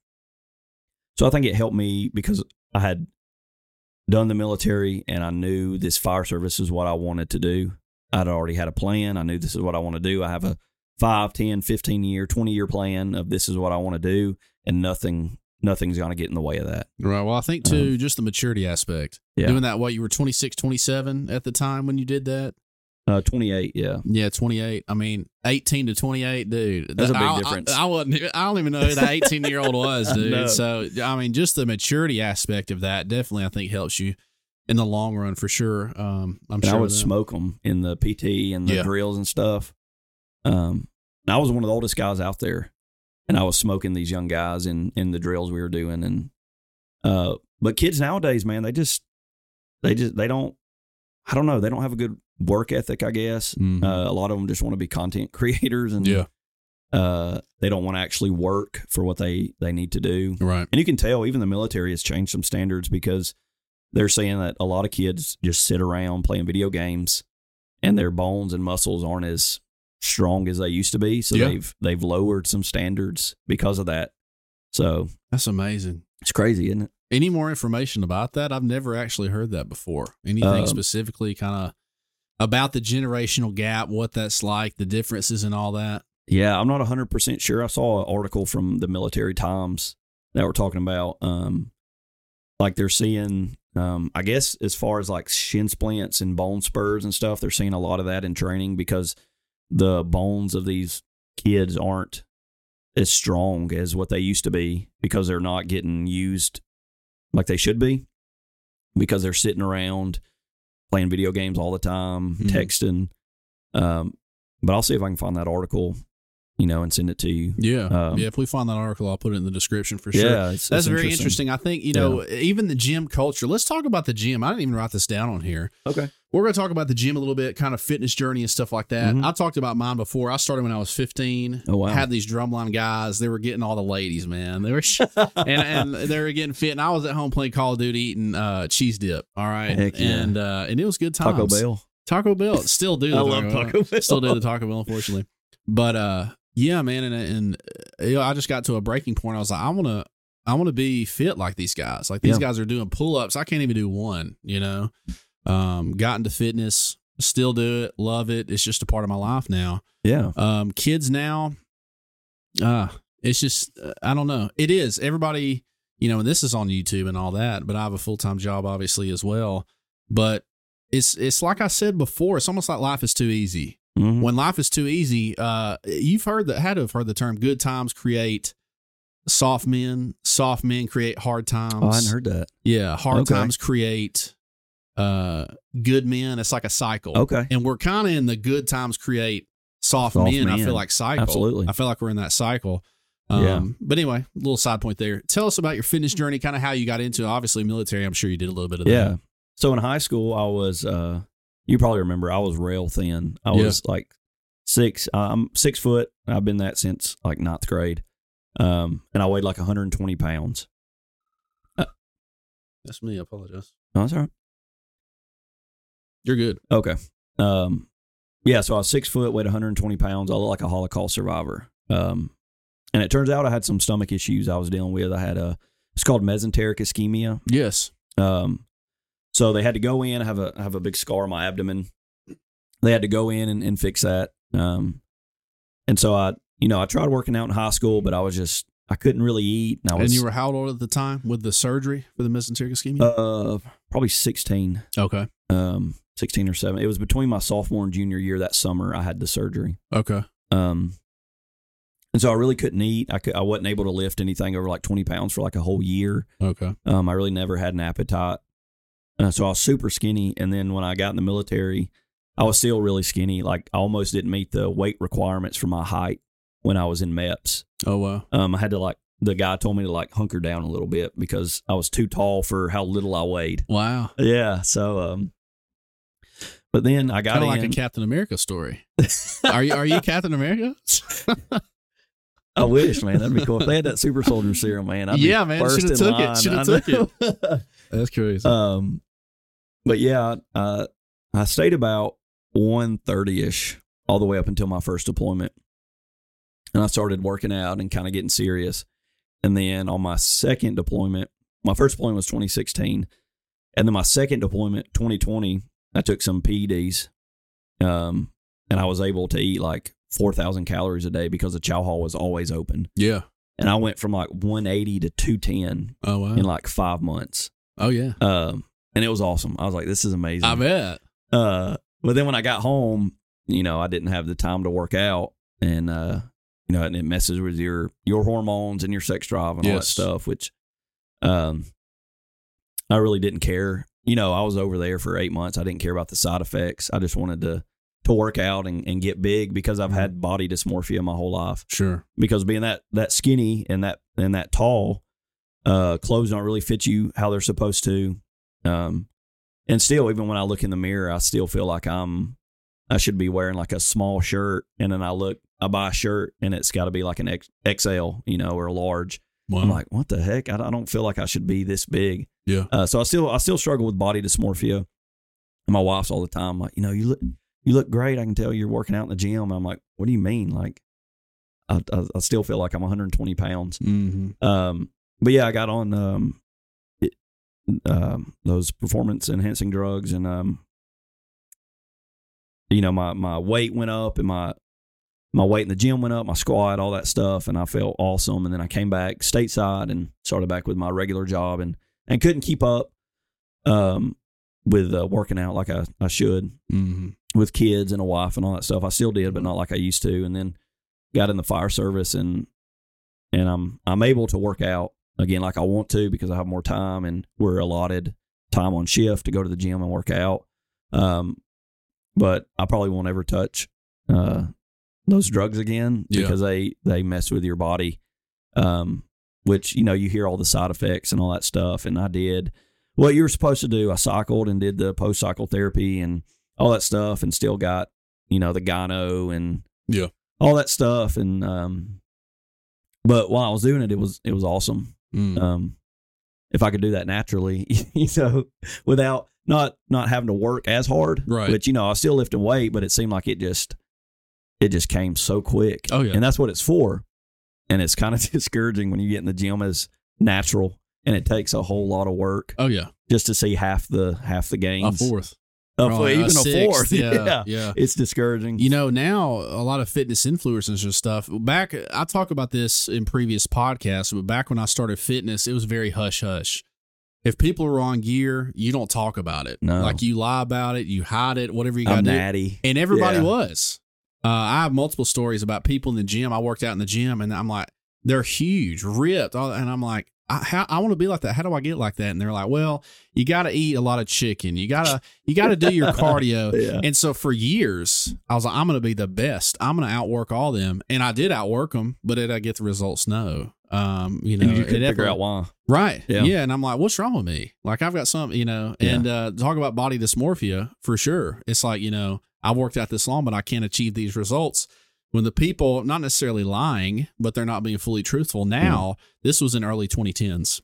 so i think it helped me because i had done the military and i knew this fire service is what i wanted to do. I'd already had a plan. I knew this is what i want to do. I have a 5 10 15 year 20 year plan of this is what i want to do and nothing nothing's going to get in the way of that Right. Well, I think too, just the maturity aspect. Yeah. Doing that, what you were 26, 27 at the time when you did that? Uh, 28, yeah. Yeah, 28. I mean, 18 to 28, dude. That's a big I, difference. I, I wasn't. I don't even know who that 18 year old was, dude. know. So, I mean, just the maturity aspect of that definitely, I think, helps you in the long run for sure. Um, I'm And sure I would smoke them in the PT and the Yeah. drills and stuff. Um, and I was one of the oldest guys out there, and I was smoking these young guys in in the drills we were doing. And uh, but kids nowadays, man, they just they just they don't. I don't know. They don't have a good work ethic. I guess Mhm. uh, a lot of them just want to be content creators, and yeah, uh, they don't want to actually work for what they they need to do. right. And you can tell even the military has changed some standards because they're saying that a lot of kids just sit around playing video games and their bones and muscles aren't as strong as they used to be. So Yeah. they've they've lowered some standards because of that. So That's amazing. it's crazy, isn't it? Any more information about that? I've never actually heard that before. Anything Um, specifically kind of about the generational gap, what that's like, the differences and all that? Yeah, I'm not 100% sure. I saw an article from the Military Times that were talking about um like they're seeing um I guess as far as like shin splints and bone spurs and stuff, they're seeing a lot of that in training because the bones of these kids aren't as strong as what they used to be because they're not getting used like they should be because they're sitting around playing video games all the time, Mhm. texting. Um, but I'll see if I can find that article, you know, and send it to you. Yeah. Um, yeah. If we find that article, I'll put it in the description for sure. Yeah, it's, That's it's very interesting. I think, you know, even the gym culture. Let's talk about the gym. I didn't even write this down on here. Okay. We're going to talk about the gym a little bit, kind of fitness journey and stuff like that. Mhm. I talked about mine before. I started when I was 15. Oh, wow. Had these drumline guys. They were getting all the ladies, man. They were and, and they were getting fit. And I was at home playing Call of Duty eating uh, cheese dip. All right. Heck yeah. And uh, and it was good times. Taco Bell. Taco Bell. Still do. I love Taco Bell. Still do the Taco Bell, unfortunately. But uh, yeah, man, and and uh, you know, I just got to a breaking point. I was like, I want to, I want to be fit like these guys. Like these Yeah. guys are doing pull ups. I can't even do one. You know, um, got into fitness, still do it, love it. It's just a part of my life now. Yeah. Um, kids now, uh, it's just uh, I don't know. It is everybody, you know, and this is on YouTube and all that. But I have a full time job, obviously, as well. But it's it's like I said before. It's almost like life is too easy. Mhm. When life is too easy, uh, you've heard that had to have heard the term "good times create soft men." Soft men create hard times. Oh, I hadn't heard that. Yeah, hard Okay. times create uh good men. It's like a cycle. Okay. And we're kind of in the good times create soft, Soft men, I feel like cycle. Absolutely. I feel like we're in that cycle. Um, Yeah. But anyway, little side point there. Tell us about your fitness journey, kind of how you got into it. Obviously, military, I'm sure you did a little bit of Yeah. that. Yeah. So in high school, I was, uh, you probably remember, I was rail thin. I Yeah. was like six, I'm six foot. I've been that since like ninth grade. Um, and I weighed like 120 pounds. That's me. I apologize. No, that's all right. You're good. Okay. Um, yeah, so I was six foot, weighed 120 pounds. I look like a Holocaust survivor. Um, and it turns out I had some stomach issues I was dealing with. I had a, it's called mesenteric ischemia. Yes. Um, so they had to go in. I have a I have a big scar on my abdomen. They had to go in and, and fix that. Um, and so I, you know, I tried working out in high school, but I was just I couldn't really eat. And I was and you were how old at the time with the surgery for the mesenteric ischemia? uh probably sixteen. okay. Um, sixteen or seven. It was between my sophomore and junior year that summer. I had the surgery. Okay. Um, and so I really couldn't eat. I could, I wasn't able to lift anything over like twenty pounds for like a whole year. Okay. Um, I really never had an appetite. Uh, so I was super skinny. And then when I got in the military, I was still really skinny. Like I almost didn't meet the weight requirements for my height when I was in MEPS. Oh wow. Um, I had to like, the guy told me to like hunker down a little bit because I was too tall for how little I weighed. Wow. Yeah. So, um, but then I got Kind of in. like a Captain America story. are you are you Captain America? I wish, man, that'd be cool. If they had that super soldier serum, man, I'd Yeah, be man, first shoulda in took it, line. shoulda I took know. That's crazy. Um, but yeah, uh, I stayed about one thirty ish all the way up until my first deployment, and I started working out and kind of getting serious. And then on my second deployment, my first deployment was 2016, and then my second deployment 2020, I took some PEDs, um, and I was able to eat like 4,000 calories a day because the chow hall was always open, yeah. and I went from like 180 to 210 Oh wow. in like five months. Oh yeah. Um, and it was awesome. I was like, this is amazing. I bet. Uh, but then when I got home, you know, I didn't have the time to work out, and uh, you know, and it messes with your your hormones and your sex drive and all that stuff, which um, I really didn't care. You know, I was over there for eight months. I didn't care about the side effects. I just wanted to to work out and, and get big because I've had body dysmorphia my whole life. Sure. Because being that that skinny and that and that tall, uh, clothes don't really fit you how they're supposed to. Um, and still, even when I look in the mirror, I still feel like I'm I should be wearing like a small shirt, and then I look, I buy a shirt, and it's got to be like an X, XL, you know, or a large. Wow. I'm like, what the heck? I, I don't feel like I should be this big. yeah. Uh, so I still I still struggle with body dysmorphia. And my wife's all the time like, you know, you look you look great. I can tell you're working out in the gym. And I'm like, what do you mean? Like, I I, I still feel like I'm 120 pounds. Mm-hmm. Um, but yeah, I got on um, it, um those performance enhancing drugs, and um, you know, my my weight went up, and my my weight in the gym went up, my squat, all that stuff, and I felt awesome. And then I came back stateside and started back with my regular job, and and couldn't keep up um with uh, working out like I, I should Mm-hmm. with kids and a wife and all that stuff. I still did, but not like I used to. And then got in the fire service and and I'm I'm able to work out again like I want to because I have more time and we're allotted time on shift to go to the gym and work out. Um, but I probably won't ever touch uh, those drugs again Yeah. because they they mess with your body. Um, which you know you hear all the side effects and all that stuff, and I did what you were supposed to do. I cycled and did the post cycle therapy and all that stuff, and still got you know the gyno and Yeah. all that stuff. And um, but while I was doing it, it was it was awesome. Mm. Um, if I could do that naturally, you know, without not not having to work as hard, Right. But you know, I was still lifting weight, but it seemed like it just it just came so quick. Oh, yeah. and that's what it's for. And it's kind of discouraging when you get in the gym as natural, and it takes a whole lot of work oh yeah. just to see half the half the gains. fourth. A Or like even a, sixth. fourth. Yeah. Yeah. it's discouraging. You know, now a lot of fitness influencers and stuff. Back, I talk about this in previous podcasts, but back when I started fitness, it was very hush hush. If people are on gear, you don't talk about it. No. Like you lie about it, you hide it, whatever you got to do. And everybody Yeah. was. Uh, I have multiple stories about people in the gym. I worked out in the gym, and I'm like, they're huge, ripped, and I'm like, I, how, I want to be like that. How do I get like that? And they're like, well, you got to eat a lot of chicken. You gotta, you got to do your cardio. Yeah. And so for years, I was like, I'm going to be the best. I'm going to outwork all them, and I did outwork them. But did I get the results? No. Um, you know, And you could figure out why. Right. Yeah. Yeah. And I'm like, what's wrong with me? Like, I've got some, you know, Yeah. and uh, talk about body dysmorphia for sure. It's like, you know, I've worked out this long, but I can't achieve these results. When the people, not necessarily lying, but they're not being fully truthful. Now, this was in early 2010s.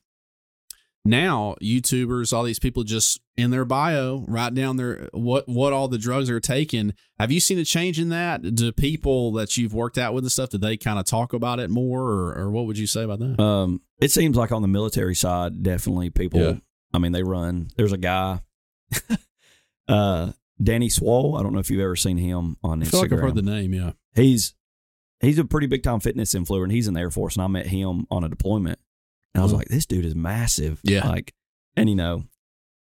Now, YouTubers, all these people just in their bio write down their what what all the drugs are taking. Have you seen a change in that? Do people that you've worked out with and stuff, do they kind of talk about it more, or, or what would you say about that? Um, it seems like on the military side, definitely people. Yeah. I mean, they run. There's a guy, uh, Danny Swall. I don't know if you've ever seen him on I Instagram. feel like I've heard the name. Yeah. he's he's a pretty big time fitness influencer, and he's in the Air Force. And I met him on a deployment, and I was Oh. like, this dude is massive. Yeah. like, and you know,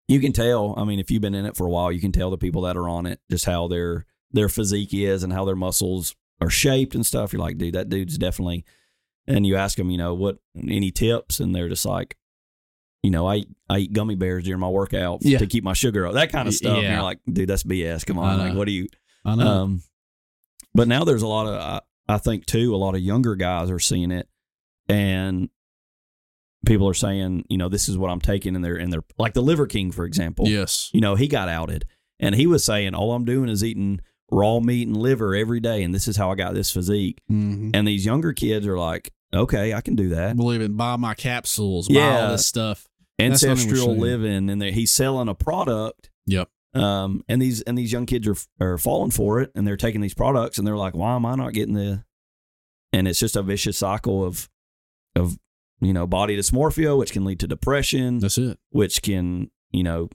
you can tell. I mean, if you've been in it for a while, you can tell the people that are on it just how their their physique is and how their muscles are shaped and stuff. You're like, dude, that dude's definitely. And you ask them, you know, what any tips, and they're just like, you know, I eat, I eat gummy bears during my workout Yeah. to keep my sugar up, that kind of stuff. And yeah. you're like, dude, that's BS. Come on, like, what do you? I know. Um, but now there's a lot of, I, I think too, a lot of younger guys are seeing it, and people are saying, you know, this is what I'm taking, and they're and they're like the Liver King, for example. yes. You know, he got outed, and he was saying, all I'm doing is eating raw meat and liver every day, and this is how I got this physique. Mm-hmm. And these younger kids are like, okay, I can do that. Believe it. Buy my capsules. Buy Yeah. all this stuff. That's what I'm Ancestral living, and they- he's selling a product. Yep. Um, and these and these young kids are are falling for it, and they're taking these products, and they're like, "Why am I not getting the?" And it's just a vicious cycle of, of, you know, body dysmorphia, which can lead to depression, That's it. which can, you know,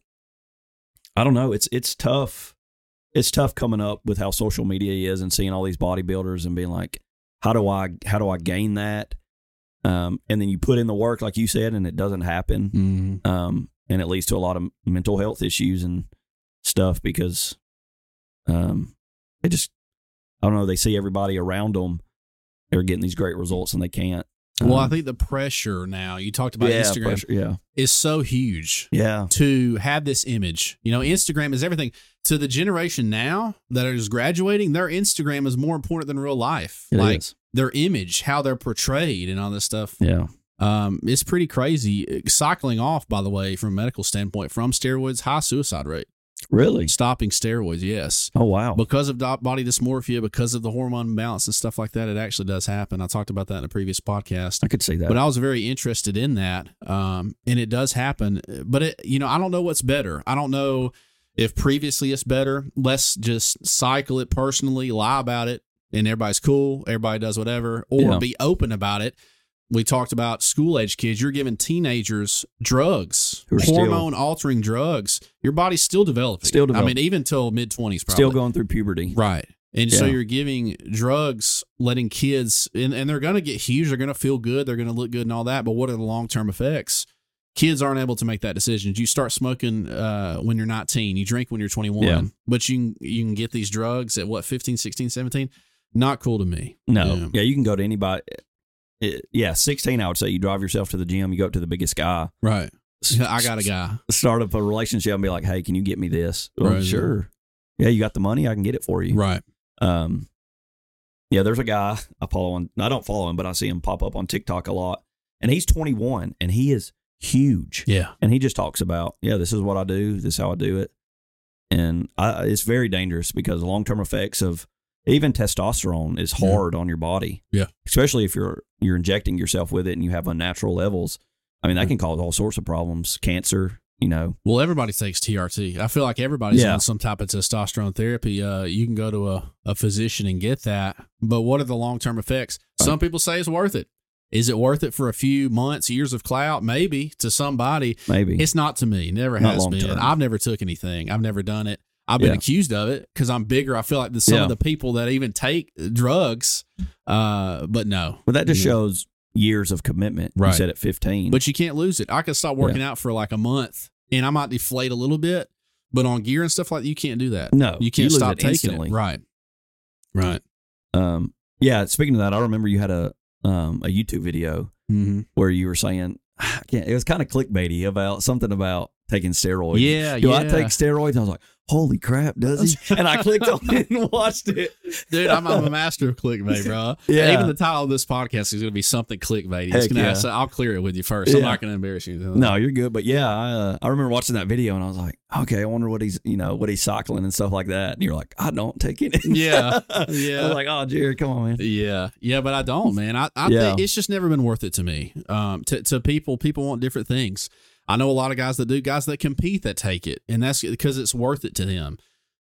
I don't know. It's it's tough. It's tough coming up with how social media is and seeing all these bodybuilders and being like, how do I how do I gain that? Um, and then you put in the work, like you said, and it doesn't happen Mm-hmm. um, and it leads to a lot of mental health issues and stuff because um, they just I don't know. They see everybody around them; they're getting these great results, and they can't. Well, I Um, think the pressure now, you talked about yeah, Instagram, pressure, yeah, is so huge yeah, to have this image. You know, Instagram is everything. To the generation now that is graduating, their Instagram is more important than real life. It like is. their image, how they're portrayed, and all this stuff. yeah. Um, it's pretty crazy. Cycling off, by the way, from a medical standpoint, from steroids, high suicide rate. Really? Stopping steroids, yes. Oh wow. Because of body dysmorphia, because of the hormone imbalance and stuff like that, it actually does happen. I talked about that in a previous podcast. I could see that. But I was very interested in that, um, and it does happen. But it, you know, I don't know what's better. I don't know if previously it's better. Let's just cycle it personally, lie about it, and everybody's cool. Everybody does whatever, or Yeah. be open about it. We talked about school age kids. You're giving teenagers drugs, Who are still- hormone altering drugs. Your body's still developing. Still developing. I mean, even till mid twenties, probably Still going through puberty. Right. And so you're giving drugs, letting kids, and, and they're going to get huge. They're going to feel good. They're going to look good and all that. But what are the long term effects? Kids aren't able to make that decision. You start smoking uh, when you're 19. You drink when you're 21. Yeah. But you can, you can get these drugs at what, 15, 16, 17? Not cool to me. No. Yeah. Yeah. you can go to anybody. It- yeah, sixteen. I would say you drive yourself to the gym. You go up to the biggest guy. Right. I got a guy. Start up a relationship and be like, "Hey, can you get me this?" Well, Right. sure. Yeah, you got the money. I can get it for you. Right. Um, yeah, there's a guy I follow on. I don't follow him, but I see him pop up on TikTok a lot, and he's 21 and he is huge. Yeah. And he just talks about, yeah, this is what I do. This is how I do it, and I, it's very dangerous because the long term effects of even testosterone is Yeah. hard on your body. Yeah. especially if you're you're injecting yourself with it and you have unnatural levels. I mean, that can cause all sorts of problems, cancer. You know, Well, everybody takes TRT. I feel like everybody's Yeah. on some type of testosterone therapy. Uh, you can go to a, a physician and get that. But what are the long term effects? Some people say it's worth it. Is it worth it for a few months, years of clout? Maybe to somebody. maybe It's not to me. Never Not has been. term. I've never took anything. I've never done it. I've been Yeah. accused of it because I'm bigger. I feel like the, some Yeah. of the people that even take drugs, uh, but no. But that just Yeah. shows years of commitment. Right. You said at 15. But you can't lose it. I could stop working out for like a month and I might deflate a little bit, but on gear and stuff like that, you can't do that. no, You can't lose stop it taking instantly. it. Right. Right. Um, yeah. Speaking of that, I remember you had a um, a YouTube video Mm-hmm. where you were saying, I can't, it was kind of clickbaity about something about taking steroids. Yeah, Do yeah. I take steroids? I was like, holy crap, does he? And I clicked on it and watched it. Dude, I'm, I'm a master of clickbait, bro. Yeah. Even the title of this podcast is going to be something clickbait. Heck gonna yeah. so I'll clear it with you first. I'm not going to embarrass you. No, you're good. But yeah, I uh, I remember watching that video and I was like, okay, I wonder what he's you know what he's cycling and stuff like that. And you're like, I don't take it. Yeah, I yeah. was like, oh, Jared, come on, man. Yeah, yeah, but I don't, man. I, I Yeah. think it's just never been worth it to me. Um, to to people, people want different things. I know a lot of guys that do, guys that compete that take it, and that's because it's worth it to them.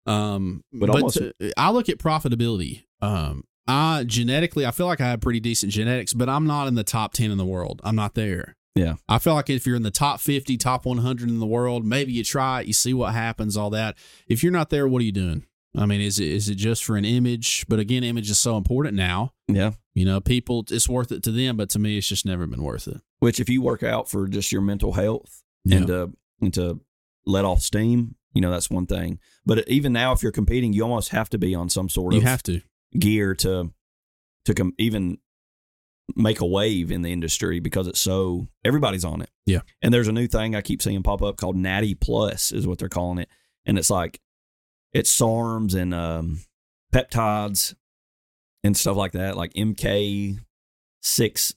Um, But but, almost- to- I look at profitability. Um, I genetically, I feel like I have pretty decent genetics, but I'm not in the top ten in the world. I'm not there. Yeah. I feel like if you're in the top 50, top 100 in the world, maybe you try it, you see what happens, all that. If you're not there, what are you doing? I mean, is it is it just for an image? But again, image is so important now. Yeah. You know, people, it's worth it to them, but to me, it's just never been worth it. Which if you work out for just your mental health Yeah. and to and to let off steam, you know that's one thing. But even now, if you're competing, you almost have to be on some sort you of have to. gear to to com- even make a wave in the industry because it's so everybody's on it. Yeah. And there's a new thing I keep seeing pop up called Natty Plus is what they're calling it, and it's like it's SARMs and um, peptides and stuff like that, like MK six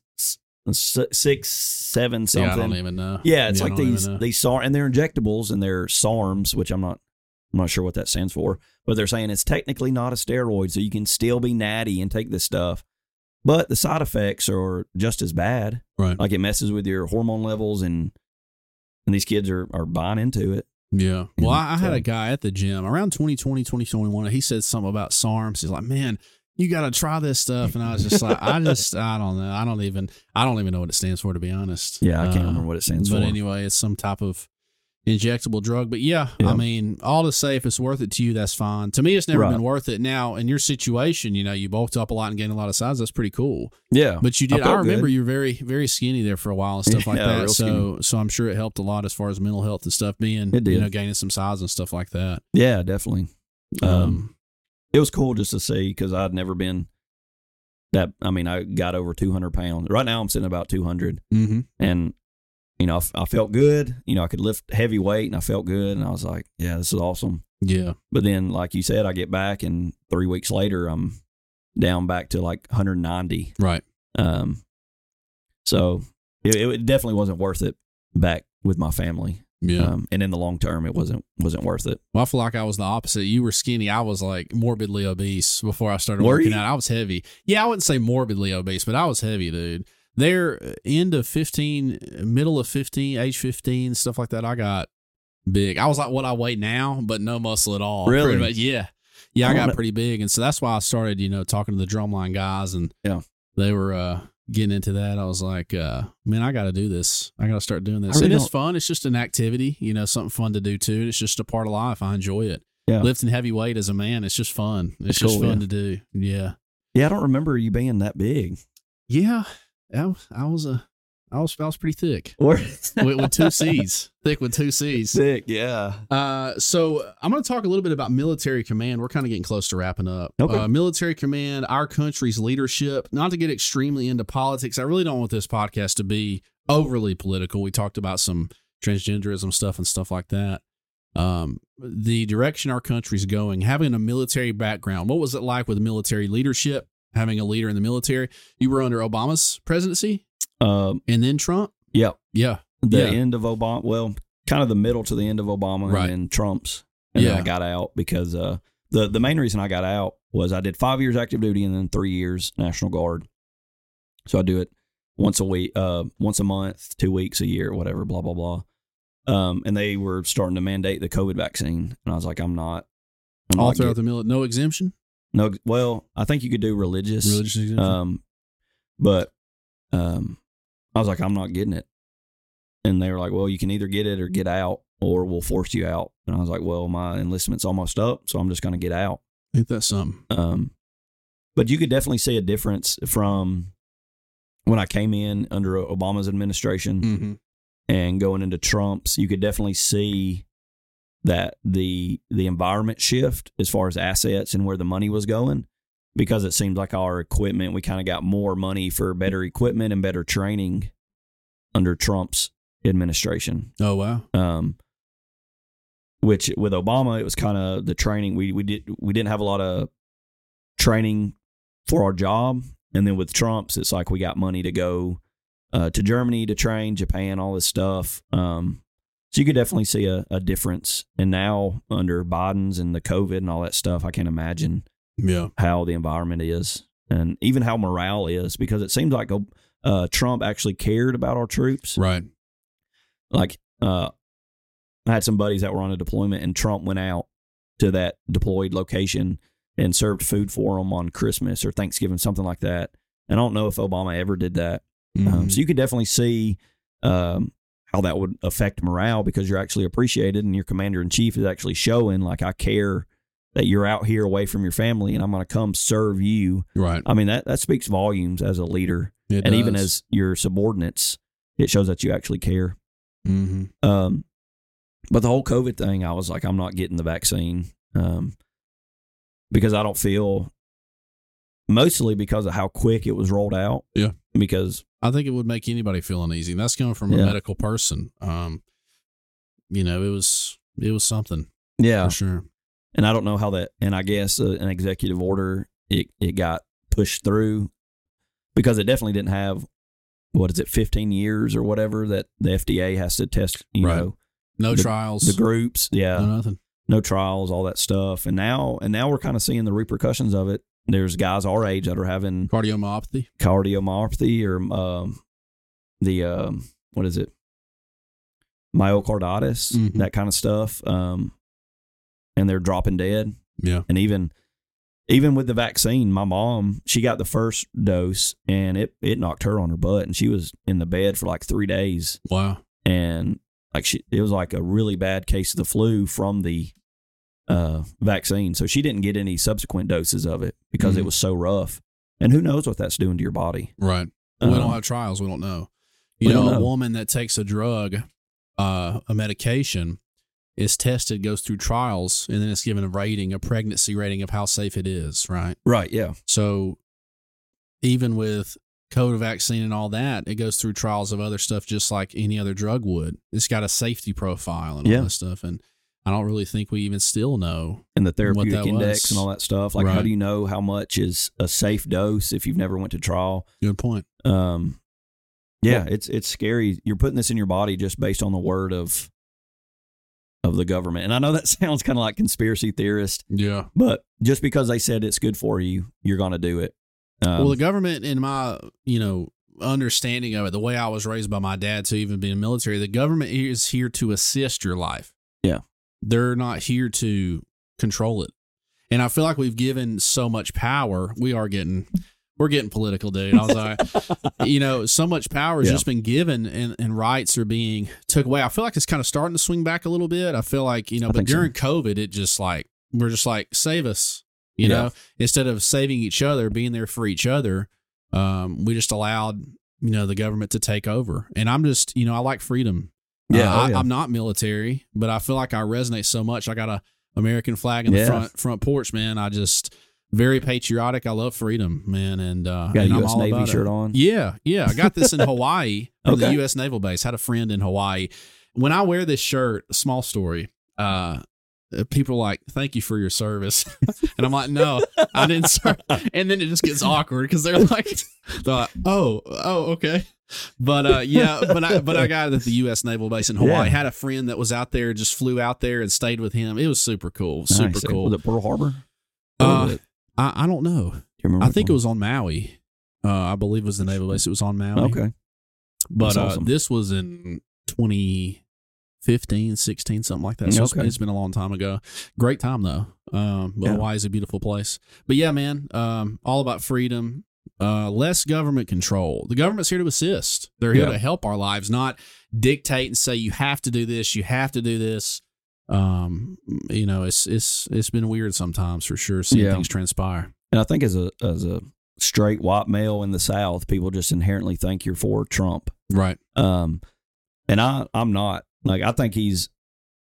six seven Yeah, something. I don't even know. Yeah, it's I like these these SAR and they're injectables and they're SARMs, which I'm not I'm not sure what that stands for, but they're saying it's technically not a steroid, so you can still be natty and take this stuff. But the side effects are just as bad. Right. Like it messes with your hormone levels and and these kids are, are buying into it. Yeah. Well, I, I had a guy at the gym around 2020, 2021. He said something about SARMs. He's like, man, you got to try this stuff. And I was just like, I just, I don't know. I don't even, I don't even know what it stands for, to be honest. Yeah, I can't Uh, remember what it stands but for. But anyway, it's some type of injectable drug. But yeah, Yeah. I mean, all to say, if it's worth it to you, that's fine. To me, it's never Right. been worth it. Now, in your situation, you know, you bulked up a lot and gained a lot of size. That's pretty cool. yeah. But you did. I, felt remember good. you were very, very skinny there for a while and stuff like Yeah, that. So, so I'm sure it helped a lot as far as mental health and stuff being, It did. you know, gaining some size and stuff like that. Yeah, definitely. Um, Um, it was cool just to see because I'd never been that. I mean, I got over 200 pounds. Right now, I'm sitting about 200, mm-hmm. and you know, I felt good. You know, I could lift heavy weight, and I felt good. And I was like, yeah, this is awesome. Yeah. But then, like you said, I get back, and three weeks later, I'm down back to like 190. Right. Um, so it, it definitely wasn't worth it back with my family. Yeah. Um, and in the long term, it wasn't wasn't worth it. Well, I feel like I was the opposite. You were skinny. I was like morbidly obese before I started Were working you? out. I was heavy. Yeah, I wouldn't say morbidly obese, but I was heavy, dude. There, end of 15, middle of 15, age 15, stuff like that, I got big. I was like what I weigh now, but no muscle at all. Really? Much, yeah. Yeah, I I got pretty big. And so that's why I started, you know, talking to the drumline guys and Yeah. they were uh, getting into that. I was like, uh, man, I got to do this. I got to start doing this. Really it's fun. It's just an activity, you know, something fun to do too. It's just a part of life. I enjoy it. Yeah. Lifting heavy weight as a man, it's just fun. It's That's just cool, fun yeah. to do. Yeah. Yeah, I don't remember you being that big. Yeah. I, I was a, I was, I was pretty thick Or with, with two C's, thick with two C's. sick. Yeah. Uh, so I'm going to talk a little bit about military command. We're kind of getting close to wrapping up. Okay. Uh, military command, our country's leadership. Not to get extremely into politics. I really don't want this podcast to be overly political. We talked about some transgenderism stuff and stuff like that. Um, the direction our country's going, having a military background. What was it like with military leadership? Having a leader in the military. You were under Obama's presidency Um. and then Trump. Yeah. Yeah. The Yeah. end of Obama. Well, kind of the middle to the end of Obama, Right. and then Trump's. And then Yeah. I got out because uh, the the main reason I got out was I did five years active duty and then three years National Guard. So I do it once a week, uh, once a month, two weeks a year, whatever, blah blah blah. Um, and they were starting to mandate the COVID vaccine, and I was like, I'm not. I'm All not throughout get- the military. No exemption. No, well, I think you could do religious. Religious exemption. Um, but um, I was like, I'm not getting it. And they were like, well, you can either get it or get out, or we'll force you out. And I was like, well, my enlistment's almost up, so I'm just going to get out. Ain't that something? Um, but you could definitely see a difference from when I came in under Obama's administration Mm-hmm. and going into Trump's. You could definitely see that the the environment shift as far as assets and where the money was going because it seems like our equipment we kind of got more money for better equipment and better training under Trump's administration Oh wow. um, which with Obama it was kind of the training we we did we didn't have a lot of training for our job, and then with Trump's it's like we got money to go uh, to Germany to train, Japan, all this stuff. Um, so you could definitely see a, a difference. And now under Biden's and the COVID and all that stuff, I can't imagine Yeah. how the environment is and even how morale is because it seems like uh, Trump actually cared about our troops Right. like uh I had some buddies that were on a deployment and Trump went out to that deployed location and served food for them on Christmas or Thanksgiving something like that. And I don't know if Obama ever did that. Um, Mhm. so you could definitely see um how that would affect morale because you're actually appreciated and your commander in chief is actually showing like I care that you're out here away from your family and I'm going to come serve you. right. I mean that that speaks volumes as a leader It and even as your subordinates it shows that you actually care. Mhm. Um, but the whole COVID thing, I was like, I'm not getting the vaccine um, because I don't feel, mostly because of how quick it was rolled out. Yeah. Because I think it would make anybody feel uneasy. And that's coming from a medical person. Um, you know, it was it was something yeah, for sure. and I don't know how that. And I guess uh, an executive order it it got pushed through because it definitely didn't have what is it, 15 years or whatever that the FDA has to test. You Right. know, No The- trials. the groups. Yeah. No nothing. no trials, all that stuff. And now and now we're kind of seeing the repercussions of it. There's guys our age that are having Cardiomyopathy. cardiomyopathy or um, the um, what is it, myocarditis, Mhm. that kind of stuff. Um, and they're dropping dead. Yeah. And even even with the vaccine, my mom she got the first dose and it it knocked her on her butt, and she was in the bed for like three days Wow. and like she it was like a really bad case of the flu from the uh vaccine so she didn't get any subsequent doses of it because it Mhm. was so rough and who knows what that's doing to your body Right. we Um, don't have trials. We don't know. You we know, a woman that takes a drug, uh, a medication, is tested, goes through trials, and then it's given a rating, a pregnancy rating of how safe it is, right? Right. Yeah. So even with COVID vaccine and all that, it goes through trials of other stuff just like any other drug would. It's got a safety profile and all Yeah. that stuff. And I don't really think we even still know. And the therapeutic index was. and all that stuff. Like, how do you know how much is a safe dose if you've never went to trial? Good point. Um, yeah, it's it's scary. You're putting this in your body just based on the word of of the government. And I know that sounds kind of like conspiracy theorist, Yeah. but just because they said it's good for you, you're going to do it. Um, well, the government, in my you know understanding of it, the way I was raised by my dad to even being military, the government is here to assist your life. Yeah. They're not here to control it. And I feel like we've given so much power. We are getting we're getting political, dude. I was like, you know, so much power has Yeah. just been given and, and rights are being took away. I feel like it's kind of starting to swing back a little bit. I feel like, you know, I but think so. during COVID, it just like we're just like, save us. You Yeah. know, instead of saving each other, being there for each other, um, we just allowed, you know, the government to take over. And I'm just, you know, I like freedom. Yeah, Uh, oh, I, yeah. I'm not military, but I feel like I resonate so much. I got a American flag in the front front porch, man. I just very patriotic. I love freedom, man, and uh, got a and U.S. all Navy shirt it. on. Yeah, yeah. I got this in Hawaii from the U.S. Naval Base. Had a friend in Hawaii. When I wear this shirt, small story. Uh, people are like, "Thank you for your service," and I'm like, "No, I didn't serve." And then it just gets awkward because they're like, "They're like, oh, oh, okay." But uh, yeah, but I but I got it at the U.S. Naval Base in Hawaii. Yeah. Had a friend that was out there, just flew out there and stayed with him. It was super cool, super Nice. cool. Was it Pearl Harbor? Uh, it- I, I don't know. do you remember I think it was on Maui. Uh, I believe it was the naval base. It was on Maui. Okay. But That's uh, this was in 2015, 16, something like that. So it's- it's been a long time ago. Great time though. Um, but Yeah. Hawaii is a beautiful place. But yeah, man, um, all about freedom, uh, less government control. The government's here to assist. They're here Yeah. to help our lives, not dictate and say you have to do this, you have to do this. Um, you know, it's it's it's been weird sometimes for sure seeing Yeah. things transpire. And I think as a as a straight white male in the South, people just inherently think you're for Trump. Right. Um, and I I'm not. Like I think he's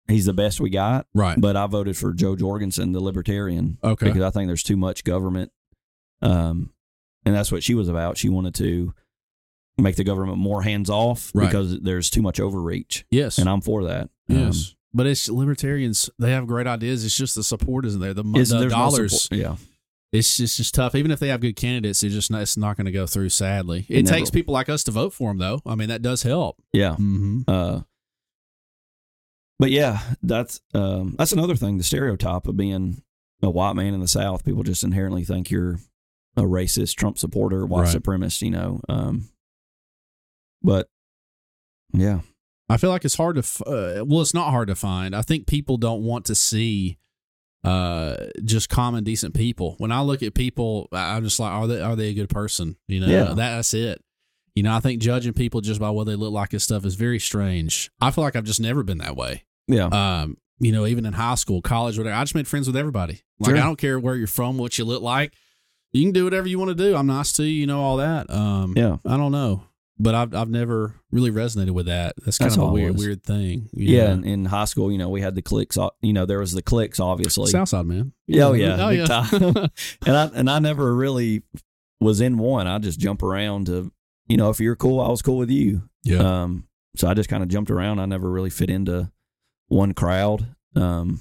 he's the best we got, Right. but I voted for Jo Jorgensen, the Libertarian, Okay. because I think there's too much government. Um, and that's what she was about. She wanted to make the government more hands off Right. because there's too much overreach, Yes. and I'm for that. Um, Yes. but it's libertarians. They have great ideas. It's just the support isn't there. The, it's- the there's no dollars. yeah, it's just just tough. Even if they have good candidates, it's just not, it's not going to go through. Sadly, it, It takes people like us to vote for them, though. I mean, that does help. yeah. Mm-hmm. Uh, but yeah, that's um, that's another thing. The stereotype of being a white man in the South, people just inherently think you're a racist, Trump supporter, white Right. supremacist. You know, um, but yeah, I feel like it's hard to. f- Uh, well, it's not hard to find. I think people don't want to see uh just common decent people when i look at people i'm just like are they are they a good person you know Yeah. that's it you know i think judging people just by what they look like and stuff is very strange i feel like i've just never been that way yeah, um, you know, even in high school, college, whatever. I just made friends with everybody. Like Sure. I don't care where you're from, what you look like. You can do whatever you want to do. I'm nice to you, you know all that. Um, yeah, I don't know, but I've I've never really resonated with that. That's kind That's of a weird weird thing. yeah. In, in high school, you know, we had the cliques. You know, there was the cliques, obviously. Southside man. Oh, yeah, oh yeah. and I and I never really was in one. I just jump around to, you know, if you're cool, I was cool with you. yeah. Um, so I just kind of jumped around. I never really fit into one crowd. Um,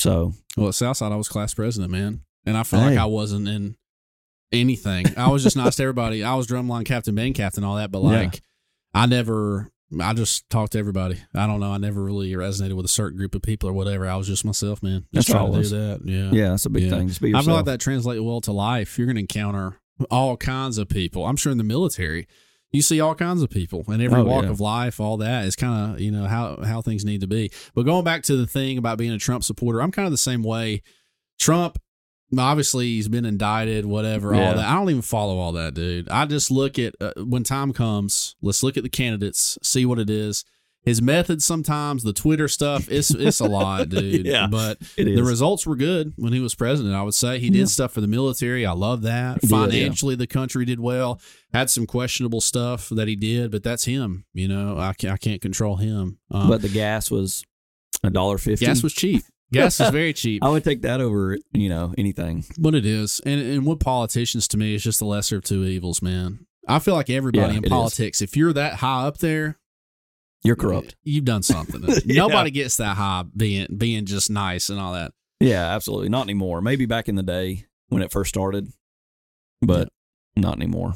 so Well, at Southside, I was class president, man, and I felt like I wasn't in anything. I was just nice to everybody. I was drumline captain, band captain, all that, but Yeah. like, I never. I just talked to everybody. I don't know. I never really resonated with a certain group of people or whatever. I was just myself, man. Just That's trying to do that. Yeah. yeah, that's a big Yeah. thing. Just be I yourself. feel like that translates well to life. You're going to encounter all kinds of people. I'm sure in the military, you see all kinds of people in every Oh, walk yeah. of life. All that is kind of you know how how things need to be. But going back to the thing about being a Trump supporter, I'm kind of the same way. Trump, obviously, he's been indicted, whatever. Yeah. All that. I don't even follow all that, dude. I just look at uh, when time comes. Let's look at the candidates, see what it is. His methods sometimes, the Twitter stuff, it's it's a lot, dude. Yeah. But the results were good when he was president. I would say he did Yeah. stuff for the military. I love that. He did, yeah. Financially, the country did well. Had some questionable stuff that he did, but that's him. You know, I can't, I can't control him. Um, but the gas was a dollar fifty. Gas was cheap. Gas is very cheap. I would take that over you know anything. But it is, and and with politicians, to me, is just the lesser of two evils, man. I feel like everybody Yeah, in it is. politics, if you're that high up there, You're corrupt. You've done something. Yeah. Nobody gets that high being being just nice and all that. Yeah, absolutely. Not anymore. Maybe back in the day when it first started, but not anymore.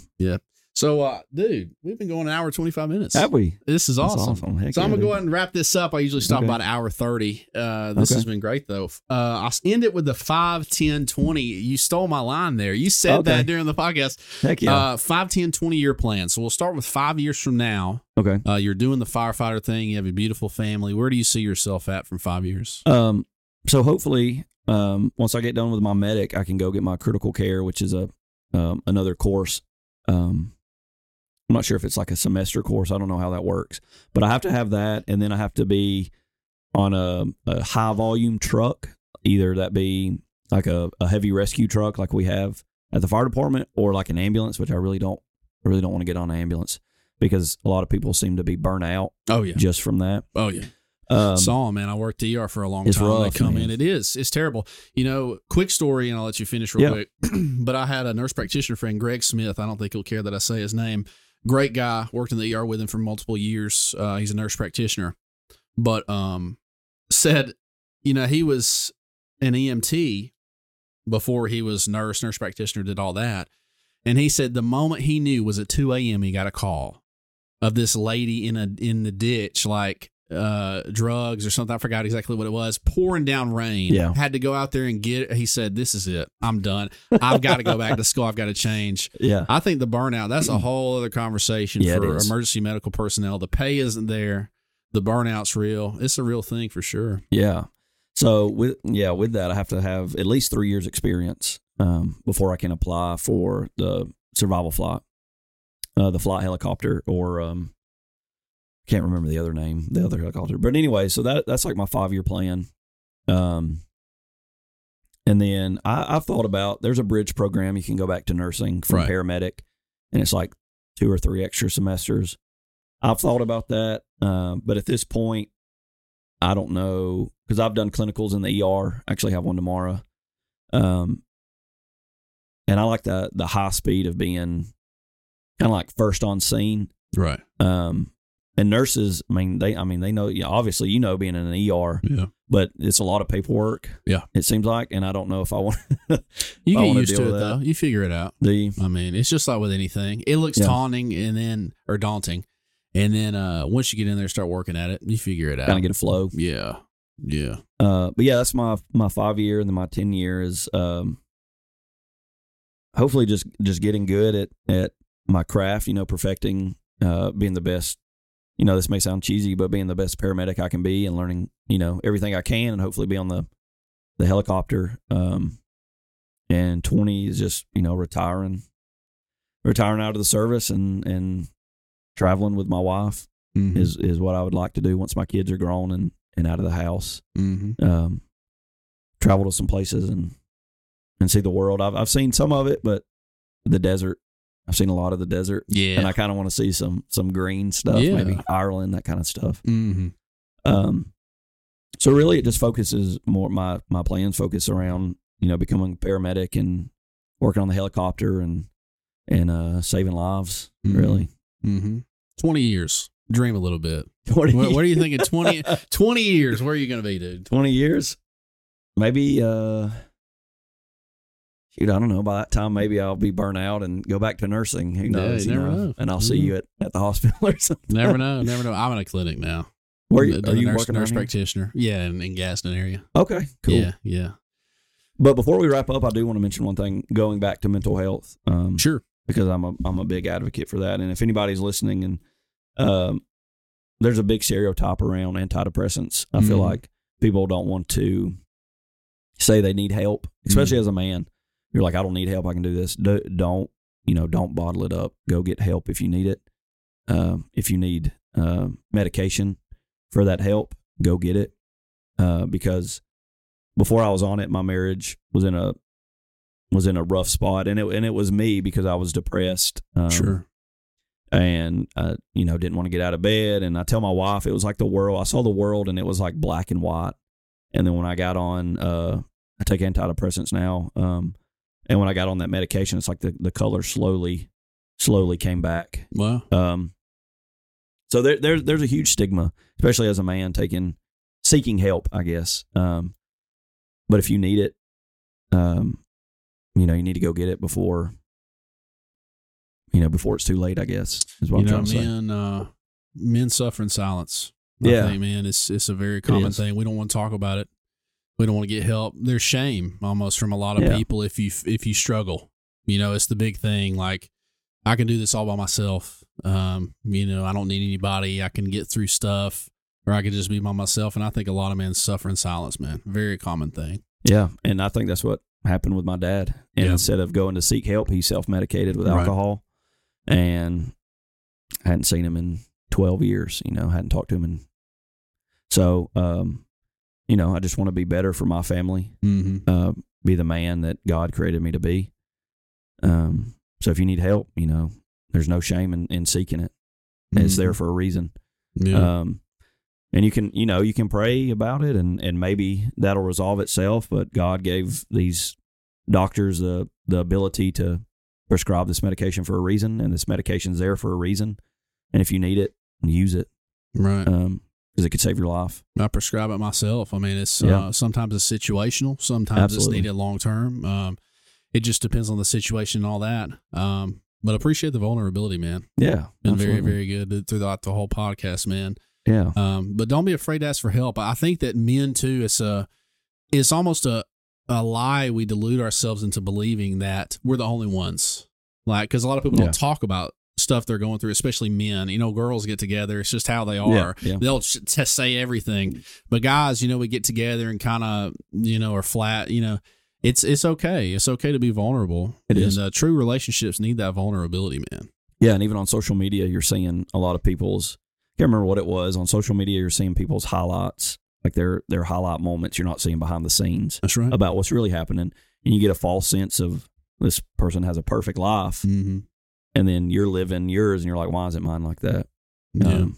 So, uh, dude, we've been going an hour twenty five minutes. Have we? This is awesome. Heck So I'm gonna go ahead and wrap this up. I usually stop Okay. about an hour thirty. Uh, this Okay. has been great though. Uh, I'll end it with the five, 10, 20. You stole my line there. You said Okay. that during the podcast. Heck yeah. Uh, 5, 10, 20 year plan. So we'll start with five years from now. okay. Uh, you're doing the firefighter thing. You have a beautiful family. Where do you see yourself at from five years? Um, so hopefully, um, once I get done with my medic, I can go get my critical care, which is a um, another course. Um, I'm not sure if it's like a semester course. I don't know how that works, but I have to have that, and then I have to be on a, a high volume truck, either that be like a, a heavy rescue truck like we have at the fire department, or like an ambulance, which I really don't I really don't want to get on an ambulance because a lot of people seem to be burnt out Oh yeah. just from that. Oh yeah. Um, Saw man. I worked ER for a long it's time. rough, they come man. in. It is. It's terrible. You know, quick story, and I'll let you finish real Yeah. quick. but I had a nurse practitioner friend, Greg Smith. I don't think he'll care that I say his name. Great guy. Worked in the ER with him for multiple years. Uh, he's a nurse practitioner. But um, said, you know, he was an EMT before he was nurse, nurse practitioner, did all that. And he said the moment he knew was at 2 a.m. he got a call of this lady in a in the ditch, like uh drugs or something. I forgot exactly what it was. Pouring down rain. Yeah. Had to go out there and get it. He said, This is it. I'm done. I've got to go back to school. I've got to change. yeah. I think the burnout, that's a whole other conversation Yeah, for emergency medical personnel. The pay isn't there. The burnout's real. It's a real thing for sure. Yeah. So with yeah, with that, I have to have at least three years experience um, before I can apply for the survival flight, uh, the flight helicopter, or um, can't remember the other name, the other helicopter. But anyway, so that that's like my five year plan. Um, and then I, I've thought about there's a bridge program you can go back to nursing from Right. paramedic, and it's like two or three extra semesters. I've thought about that, um, but at this point, I don't know because I've done clinicals in the ER. I actually have one tomorrow. Um, and I like the the high speed of being kind of like first on scene. Right. Um, and nurses, I mean, they, I mean, they know. Yeah, obviously, you know, being in an ER, Yeah. but it's a lot of paperwork. Yeah. it seems like, and I don't know if I want. You I get used to it though. You figure it out. I mean, it's just like with anything. It looks Yeah. taunting and then or daunting. And then uh once you get in there start working at it, you figure it out. kind of get a flow. yeah. Yeah. Uh, but yeah, that's my my five year, and then my ten year is um, hopefully just just getting good at at my craft. You know, perfecting, uh, being the best. You know, this may sound cheesy, but being the best paramedic I can be, and learning, you know, everything I can, and hopefully be on the the helicopter. Um, and twenty is just you know retiring, retiring out of the service, and and traveling with my wife Mhm. is is what I would like to do once my kids are grown and and out of the house Mhm. um, travel to some places and and see the world. I've I've seen some of it, but the desert. I've seen a lot of the desert, Yeah. and I kind of want to see some some green stuff, Yeah. maybe Ireland, that kind of stuff. Mhm. Um, so really, it just focuses more. My my plans focus around you know becoming a paramedic and working on the helicopter and and uh, saving lives. Mhm. Really, Mhm. 20 years. Dream a little bit. what What, what are you thinking 20 20 years? Where are you going to be, dude? 20 years maybe uh shoot i don't know by that time maybe i'll be burnt out and go back to nursing who Yeah, knows you you never know? know. and i'll see Mhm. you at, at the hospital or something Never know. Never know. I'm in a clinic now. where you, are you nurse, working nurse practitioner? Yeah, in, in Gadsden area. okay cool Yeah, yeah. but before we wrap up i do want to mention one thing going back to mental health um Sure. because i'm a i'm a big advocate for that and if anybody's listening and um there's a big stereotype around antidepressants i feel Mhm. like people don't want to say they need help especially as a man you're like i don't need help i can do this Do, don't you know don't bottle it up go get help if you need it um, if you need uh, medication for that help go get it uh, because before i was on it my marriage was in a was in a rough spot and it and it was me because i was depressed um, sure. and I, you know didn't want to get out of bed. And I tell my wife it was like the world. I saw the world, and it was like black and white. And then when I got on, uh, I take antidepressants now. Um, and when I got on that medication, it's like the the color slowly, slowly came back. Wow. Um, so there, there's there's a huge stigma, especially as a man taking seeking help, I guess. Um, but if you need it, um, you know, you need to go get it before, you know, before it's too late. I guess is what you I'm know, trying to say. men, uh, men suffer in silence. I Yeah. think, man, it's it's a very common thing. We don't want to talk about it. We don't want to get help. There's shame almost from a lot of Yeah. people if you if you struggle. You know, it's the big thing. Like I can do this all by myself. Um, you know, I don't need anybody. I can get through stuff, or I can just be by myself. And I think a lot of men suffer in silence, man. Very common thing. Yeah, and I think that's what happened with my dad. And Yeah. instead of going to seek help, he self medicated with Right. alcohol, and I hadn't seen him in twelve years. You know, hadn't talked to him, in. so um, you know, I just want to be better for my family. Mm-hmm. uh, be the man that God created me to be. Um, so if you need help, you know, there's no shame in, in seeking it. It's there for a reason. Mm-hmm. Yeah. Um, and you can, you know, you can pray about it and, and maybe that'll resolve itself. But God gave these doctors the, the ability to prescribe this medication for a reason. And this medication's there for a reason. And if you need it, use it. right. Um, cause it could save your life. I prescribe it myself. I mean, it's Yeah. uh, sometimes it's situational, sometimes Absolutely. it's needed long term. Um, it just depends on the situation and all that. Um, but appreciate the vulnerability, man. Yeah. Been very, very good throughout the whole podcast, man. Yeah. Um, but don't be afraid to ask for help. I think that men too, it's a, it's almost a, a lie. We delude ourselves into believing that we're the only ones. Like, because a lot of people Yeah. don't talk about stuff they're going through, especially men. You know, girls get together. It's just how they are Yeah. Yeah. they'll sh- t- say everything. But guys, you know, we get together and kind of, you know, are flat. You know, it's it's okay. It's okay to be vulnerable. It and, is. Uh, true relationships need that vulnerability, man. Yeah, and even on social media, you're seeing a lot of people's. I can't remember what it was on social media. You're seeing people's highlights, like their their highlight moments. You're not seeing behind the scenes That's right. about what's really happening, and you get a false sense of this person has a perfect life, Mm-hmm. And then you're living yours, and you're like, why isn't mine like that? Yeah. Um,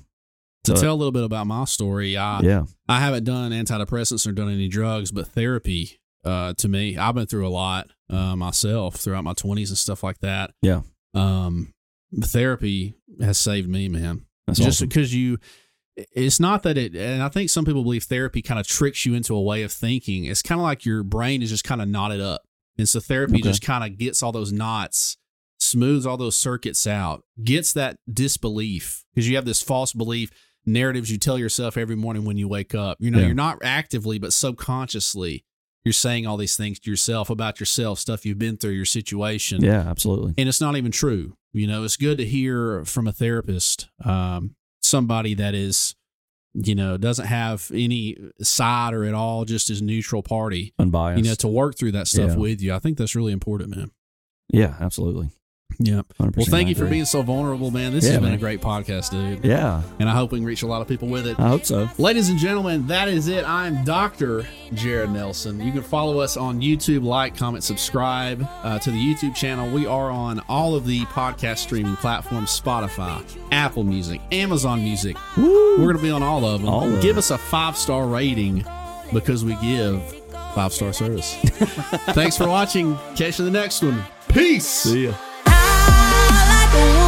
to so- tell a little bit about my story, I yeah, I haven't done antidepressants or done any drugs, but therapy. Uh, to me, I've been through a lot uh, myself throughout my twenties and stuff like that. Yeah. Um, therapy has saved me, man. that's just awesome. because you it's not that it and i think some people believe therapy kind of tricks you into a way of thinking it's kind of like your brain is just kind of knotted up and so therapy Okay. just kind of gets all those knots smooths all those circuits out gets that disbelief because you have this false belief narratives you tell yourself every morning when you wake up you know Yeah. you're not actively but subconsciously you're saying all these things to yourself about yourself stuff you've been through your situation yeah, absolutely. and it's not even true. You know, it's good to hear from a therapist, um, somebody that is, you know, doesn't have any side or at all, just as neutral party. Unbiased. You know, to work through that stuff Yeah. with you. I think that's really important, man. yeah, absolutely. Yeah. Well, thank you for being so vulnerable, man. This Yeah, has been man. a great podcast, dude. Yeah, And I hope we can reach a lot of people with it. I hope so. Ladies and gentlemen, that is it. I'm Dr. Jared Nelson. You can follow us on YouTube, like, comment, subscribe uh, to the YouTube channel. We are on all of the podcast streaming platforms Spotify, Apple Music, Amazon Music. We're going to be on all of them. All of give us a five star rating because we give five star service. Thanks for watching. Catch you in the next one. Peace. See ya. Oh.